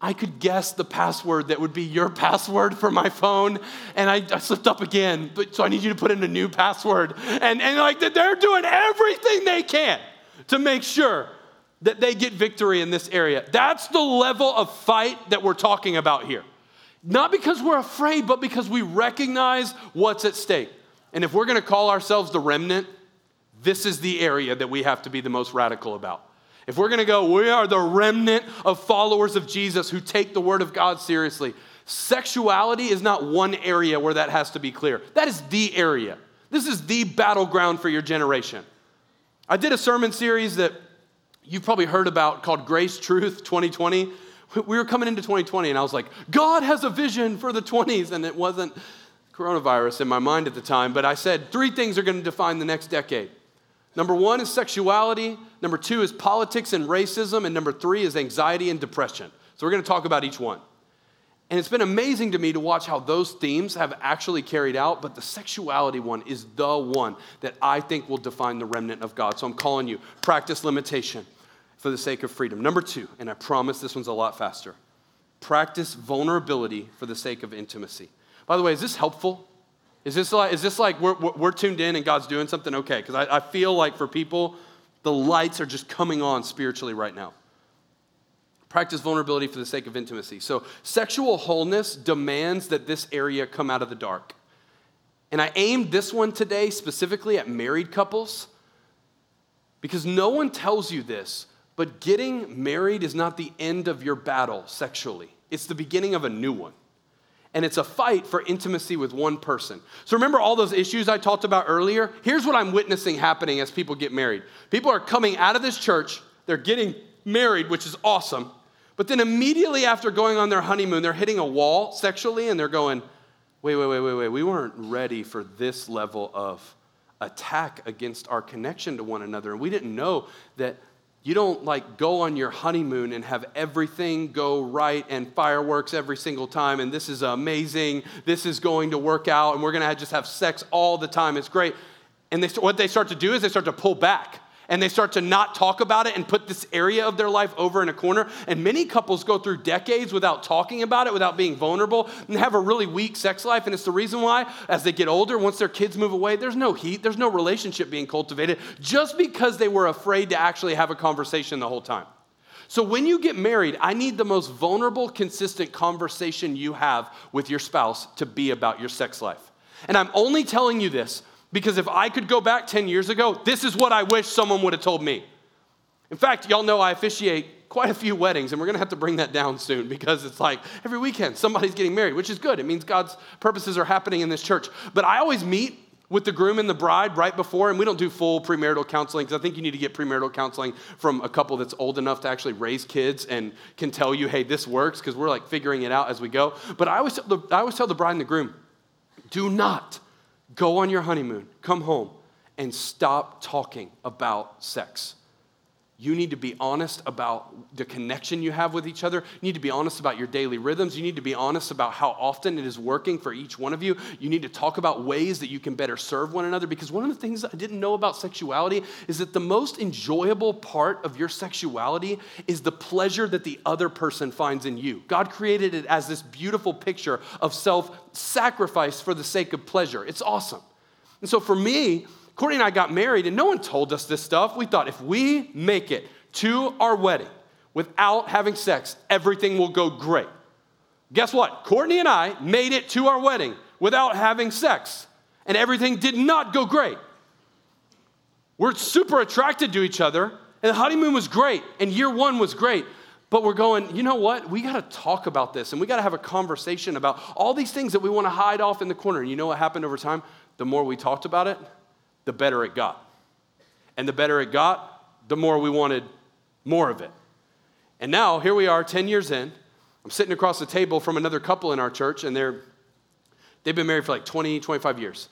I could guess the password that would be your password for my phone, and I, I, slipped up again. But so I need you to put in a new password, and and like they're doing everything they can to make sure that they get victory in this area. That's the level of fight that we're talking about here. Not because we're afraid, but because we recognize what's at stake. And if we're going to call ourselves the remnant, this is the area that we have to be the most radical about. If we're going to go, we are the remnant of followers of Jesus who take the word of God seriously. Sexuality is not one area where that has to be clear. That is the area. This is the battleground for your generation. I did a sermon series that you've probably heard about called Grace Truth 2020. We were coming into 2020 and I was like, God has a vision for the 20s. And it wasn't coronavirus in my mind at the time, but I said three things are going to define the next decade Number one is sexuality. Number two is politics and racism. And number three is anxiety and depression. So we're going to talk about each one. And it's been amazing to me to watch how those themes have actually carried out, but the sexuality one is the one that I think will define the remnant of God. So I'm calling you practice limitation for the sake of freedom. Number two, and I promise this one's a lot faster practice vulnerability for the sake of intimacy. By the way, is this helpful? Is this like, is this like we're, we're tuned in and God's doing something? Okay, because I, I feel like for people, the lights are just coming on spiritually right now. Practice vulnerability for the sake of intimacy. So, sexual wholeness demands that this area come out of the dark. And I aimed this one today specifically at married couples because no one tells you this, but getting married is not the end of your battle sexually, it's the beginning of a new one and it's a fight for intimacy with one person. So remember all those issues I talked about earlier? Here's what I'm witnessing happening as people get married. People are coming out of this church, they're getting married, which is awesome. But then immediately after going on their honeymoon, they're hitting a wall sexually and they're going, wait, wait, wait, wait, wait. We weren't ready for this level of attack against our connection to one another. And we didn't know that you don't like go on your honeymoon and have everything go right and fireworks every single time and this is amazing this is going to work out and we're going to just have sex all the time it's great. And they, what they start to do is they start to pull back and they start to not talk about it and put this area of their life over in a corner. And many couples go through decades without talking about it, without being vulnerable, and have a really weak sex life. And it's the reason why, as they get older, once their kids move away, there's no heat, there's no relationship being cultivated, just because they were afraid to actually have a conversation the whole time. So when you get married, I need the most vulnerable, consistent conversation you have with your spouse to be about your sex life. And I'm only telling you this because if I could go back 10 years ago, this is what I wish someone would have told me. In fact, y'all know I officiate quite a few weddings, and we're gonna have to bring that down soon because it's like every weekend somebody's getting married, which is good. It means God's purposes are happening in this church. But I always meet with the groom and the bride right before, and we don't do full premarital counseling because I think you need to get premarital counseling from a couple that's old enough to actually raise kids and can tell you, hey, this works, because we're like figuring it out as we go. But I always, the, I always tell the bride and the groom, do not Go on your honeymoon, come home, and stop talking about sex. You need to be honest about the connection you have with each other. You need to be honest about your daily rhythms. You need to be honest about how often it is working for each one of you. You need to talk about ways that you can better serve one another because one of the things I didn't know about sexuality is that the most enjoyable part of your sexuality is the pleasure that the other person finds in you. God created it as this beautiful picture of self sacrifice for the sake of pleasure. It's awesome. And so for me, Courtney and I got married, and no one told us this stuff. We thought if we make it to our wedding without having sex, everything will go great. Guess what? Courtney and I made it to our wedding without having sex, and everything did not go great. We're super attracted to each other, and the honeymoon was great, and year one was great. But we're going, you know what? We got to talk about this and we got to have a conversation about all these things that we want to hide off in the corner. And you know what happened over time? The more we talked about it, the better it got. And the better it got, the more we wanted more of it. And now, here we are 10 years in. I'm sitting across the table from another couple in our church, and they're, they've been married for like 20, 25 years.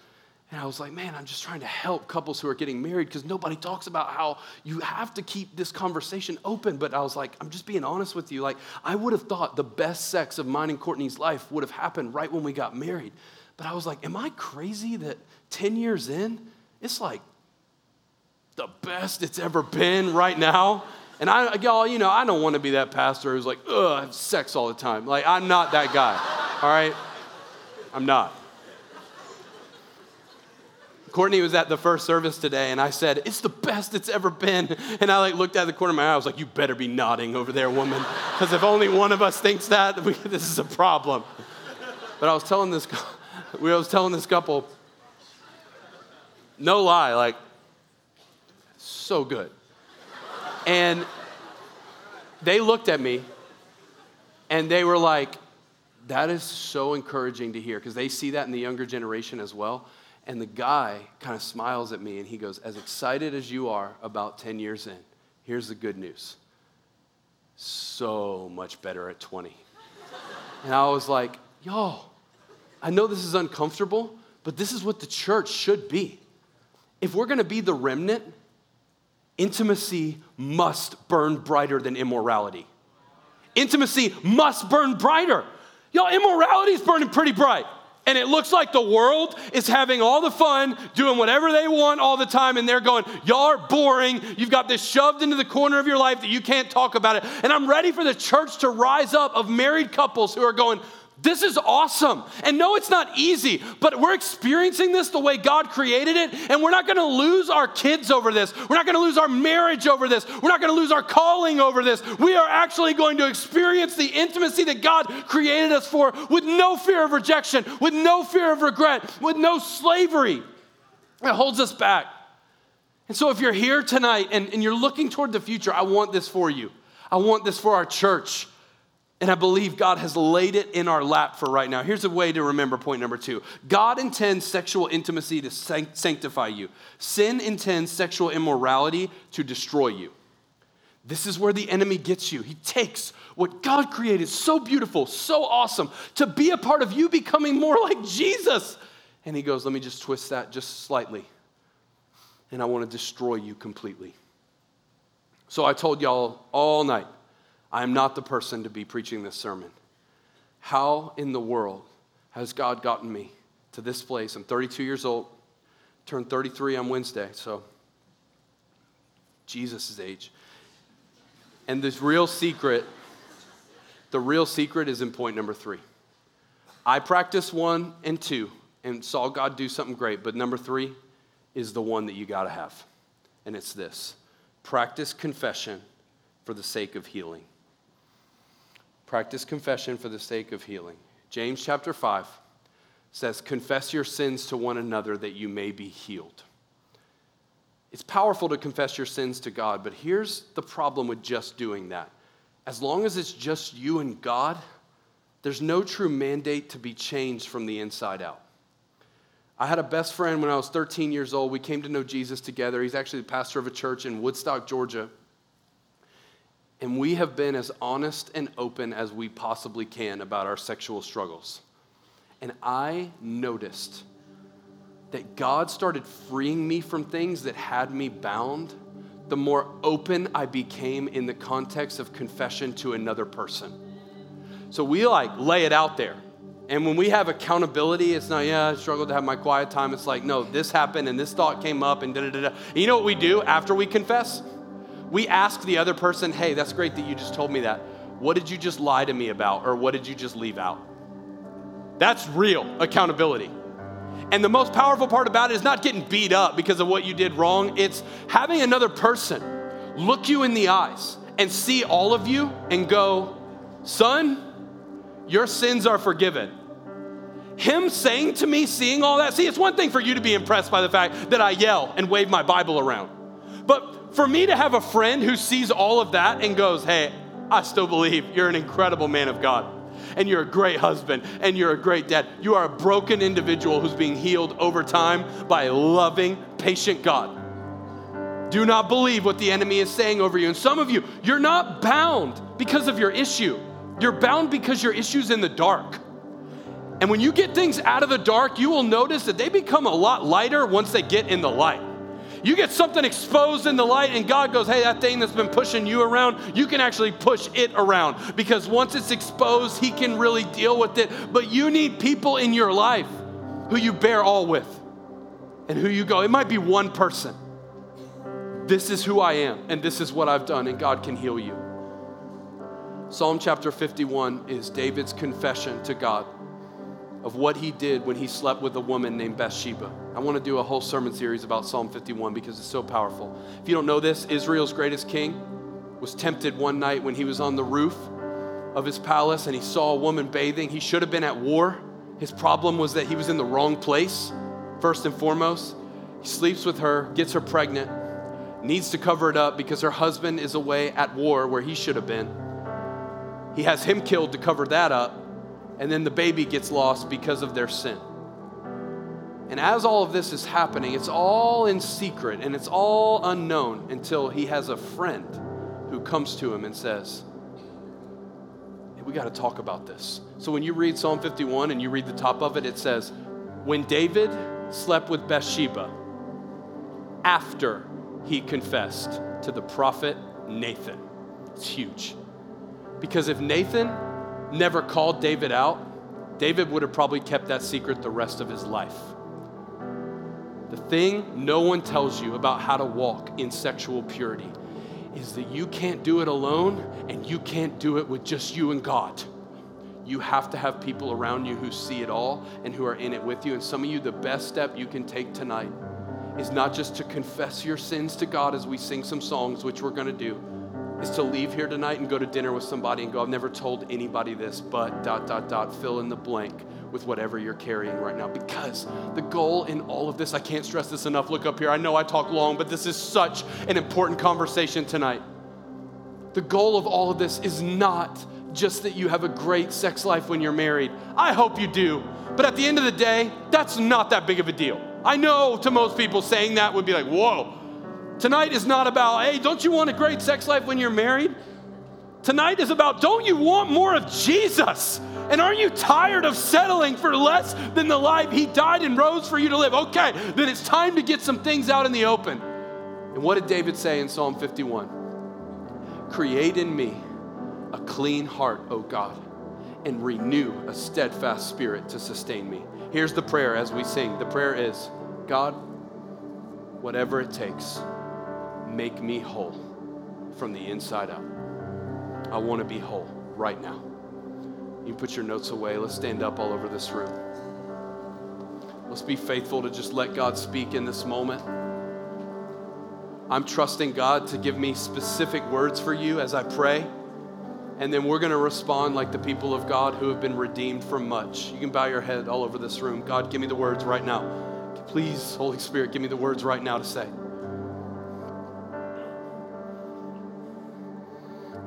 And I was like, man, I'm just trying to help couples who are getting married because nobody talks about how you have to keep this conversation open. But I was like, I'm just being honest with you. Like, I would have thought the best sex of mine and Courtney's life would have happened right when we got married. But I was like, am I crazy that 10 years in, it's like the best it's ever been right now. And I, y'all, you know, I don't want to be that pastor who's like, ugh, I have sex all the time. Like, I'm not that guy, all right? I'm not. Courtney was at the first service today, and I said, It's the best it's ever been. And I like looked at the corner of my eye, I was like, You better be nodding over there, woman. Because if only one of us thinks that, we, this is a problem. But I was telling this, I was telling this couple, no lie, like, so good. And they looked at me and they were like, that is so encouraging to hear because they see that in the younger generation as well. And the guy kind of smiles at me and he goes, As excited as you are about 10 years in, here's the good news so much better at 20. And I was like, Y'all, I know this is uncomfortable, but this is what the church should be if we're going to be the remnant, intimacy must burn brighter than immorality. Intimacy must burn brighter. Y'all, immorality is burning pretty bright. And it looks like the world is having all the fun, doing whatever they want all the time, and they're going, Y'all are boring. You've got this shoved into the corner of your life that you can't talk about it. And I'm ready for the church to rise up of married couples who are going, this is awesome. And no, it's not easy, but we're experiencing this the way God created it, and we're not gonna lose our kids over this. We're not gonna lose our marriage over this. We're not gonna lose our calling over this. We are actually going to experience the intimacy that God created us for with no fear of rejection, with no fear of regret, with no slavery that holds us back. And so, if you're here tonight and, and you're looking toward the future, I want this for you. I want this for our church. And I believe God has laid it in our lap for right now. Here's a way to remember point number two God intends sexual intimacy to sanctify you, sin intends sexual immorality to destroy you. This is where the enemy gets you. He takes what God created so beautiful, so awesome, to be a part of you becoming more like Jesus. And he goes, Let me just twist that just slightly. And I want to destroy you completely. So I told y'all all night, I am not the person to be preaching this sermon. How in the world has God gotten me to this place? I'm 32 years old, turned 33 on Wednesday, so Jesus' age. And this real secret, the real secret is in point number three. I practiced one and two and saw God do something great, but number three is the one that you got to have. And it's this practice confession for the sake of healing. Practice confession for the sake of healing. James chapter 5 says, Confess your sins to one another that you may be healed. It's powerful to confess your sins to God, but here's the problem with just doing that. As long as it's just you and God, there's no true mandate to be changed from the inside out. I had a best friend when I was 13 years old. We came to know Jesus together. He's actually the pastor of a church in Woodstock, Georgia. And we have been as honest and open as we possibly can about our sexual struggles. And I noticed that God started freeing me from things that had me bound, the more open I became in the context of confession to another person. So we like lay it out there. And when we have accountability, it's not, yeah, I struggled to have my quiet time. It's like, no, this happened and this thought came up and da da da. You know what we do after we confess? We ask the other person, hey, that's great that you just told me that. What did you just lie to me about? Or what did you just leave out? That's real accountability. And the most powerful part about it is not getting beat up because of what you did wrong, it's having another person look you in the eyes and see all of you and go, son, your sins are forgiven. Him saying to me, seeing all that, see, it's one thing for you to be impressed by the fact that I yell and wave my Bible around. But for me to have a friend who sees all of that and goes, hey, I still believe you're an incredible man of God and you're a great husband and you're a great dad. You are a broken individual who's being healed over time by a loving, patient God. Do not believe what the enemy is saying over you. And some of you, you're not bound because of your issue. You're bound because your issue's in the dark. And when you get things out of the dark, you will notice that they become a lot lighter once they get in the light. You get something exposed in the light, and God goes, Hey, that thing that's been pushing you around, you can actually push it around because once it's exposed, He can really deal with it. But you need people in your life who you bear all with and who you go, it might be one person. This is who I am, and this is what I've done, and God can heal you. Psalm chapter 51 is David's confession to God of what he did when he slept with a woman named Bathsheba. I want to do a whole sermon series about Psalm 51 because it's so powerful. If you don't know this, Israel's greatest king was tempted one night when he was on the roof of his palace and he saw a woman bathing. He should have been at war. His problem was that he was in the wrong place, first and foremost. He sleeps with her, gets her pregnant, needs to cover it up because her husband is away at war where he should have been. He has him killed to cover that up, and then the baby gets lost because of their sin. And as all of this is happening, it's all in secret and it's all unknown until he has a friend who comes to him and says, hey, We got to talk about this. So when you read Psalm 51 and you read the top of it, it says, When David slept with Bathsheba, after he confessed to the prophet Nathan. It's huge. Because if Nathan never called David out, David would have probably kept that secret the rest of his life. The thing no one tells you about how to walk in sexual purity is that you can't do it alone and you can't do it with just you and God. You have to have people around you who see it all and who are in it with you. And some of you, the best step you can take tonight is not just to confess your sins to God as we sing some songs, which we're going to do is to leave here tonight and go to dinner with somebody and go, I've never told anybody this, but dot, dot, dot, fill in the blank with whatever you're carrying right now. Because the goal in all of this, I can't stress this enough. Look up here. I know I talk long, but this is such an important conversation tonight. The goal of all of this is not just that you have a great sex life when you're married. I hope you do. But at the end of the day, that's not that big of a deal. I know to most people saying that would be like, whoa, Tonight is not about, hey, don't you want a great sex life when you're married? Tonight is about, don't you want more of Jesus? And aren't you tired of settling for less than the life He died and rose for you to live? Okay, then it's time to get some things out in the open. And what did David say in Psalm 51? Create in me a clean heart, O God, and renew a steadfast spirit to sustain me. Here's the prayer as we sing. The prayer is God, whatever it takes, make me whole from the inside out. I want to be whole right now. You put your notes away. Let's stand up all over this room. Let's be faithful to just let God speak in this moment. I'm trusting God to give me specific words for you as I pray. And then we're going to respond like the people of God who have been redeemed from much. You can bow your head all over this room. God, give me the words right now. Please, Holy Spirit, give me the words right now to say.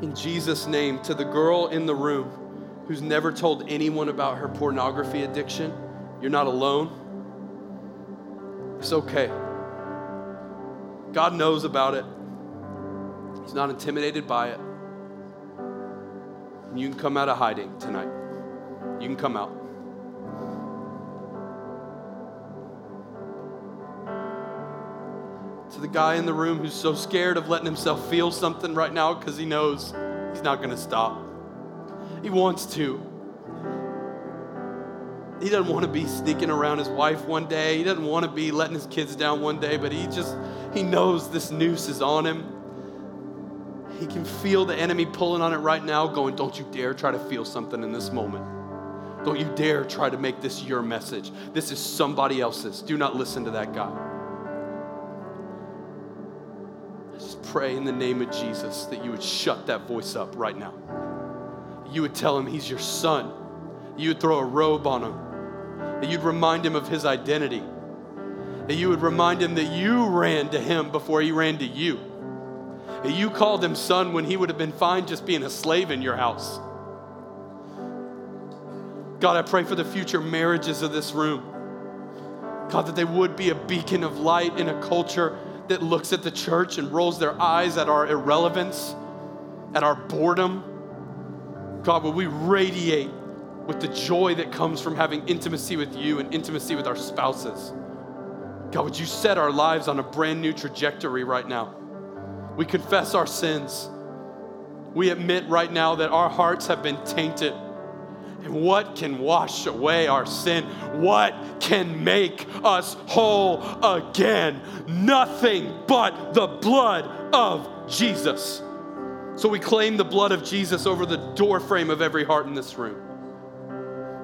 In Jesus' name, to the girl in the room who's never told anyone about her pornography addiction, you're not alone. It's okay. God knows about it, He's not intimidated by it. You can come out of hiding tonight. You can come out. To the guy in the room who's so scared of letting himself feel something right now because he knows he's not going to stop. He wants to. He doesn't want to be sneaking around his wife one day. He doesn't want to be letting his kids down one day, but he just, he knows this noose is on him. He can feel the enemy pulling on it right now, going, Don't you dare try to feel something in this moment. Don't you dare try to make this your message. This is somebody else's. Do not listen to that guy. Pray in the name of Jesus that you would shut that voice up right now. You would tell him he's your son. You would throw a robe on him that you'd remind him of his identity, that you would remind him that you ran to him before he ran to you, that you called him son when he would have been fine just being a slave in your house. God, I pray for the future marriages of this room. God, that they would be a beacon of light in a culture that looks at the church and rolls their eyes at our irrelevance, at our boredom. God, would we radiate with the joy that comes from having intimacy with you and intimacy with our spouses. God, would you set our lives on a brand new trajectory right now? We confess our sins. We admit right now that our hearts have been tainted. And what can wash away our sin? What can make us whole again? Nothing but the blood of Jesus. So we claim the blood of Jesus over the doorframe of every heart in this room.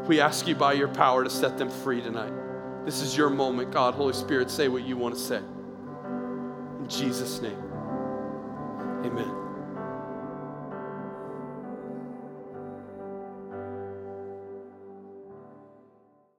We ask you by your power to set them free tonight. This is your moment, God. Holy Spirit, say what you want to say. In Jesus' name.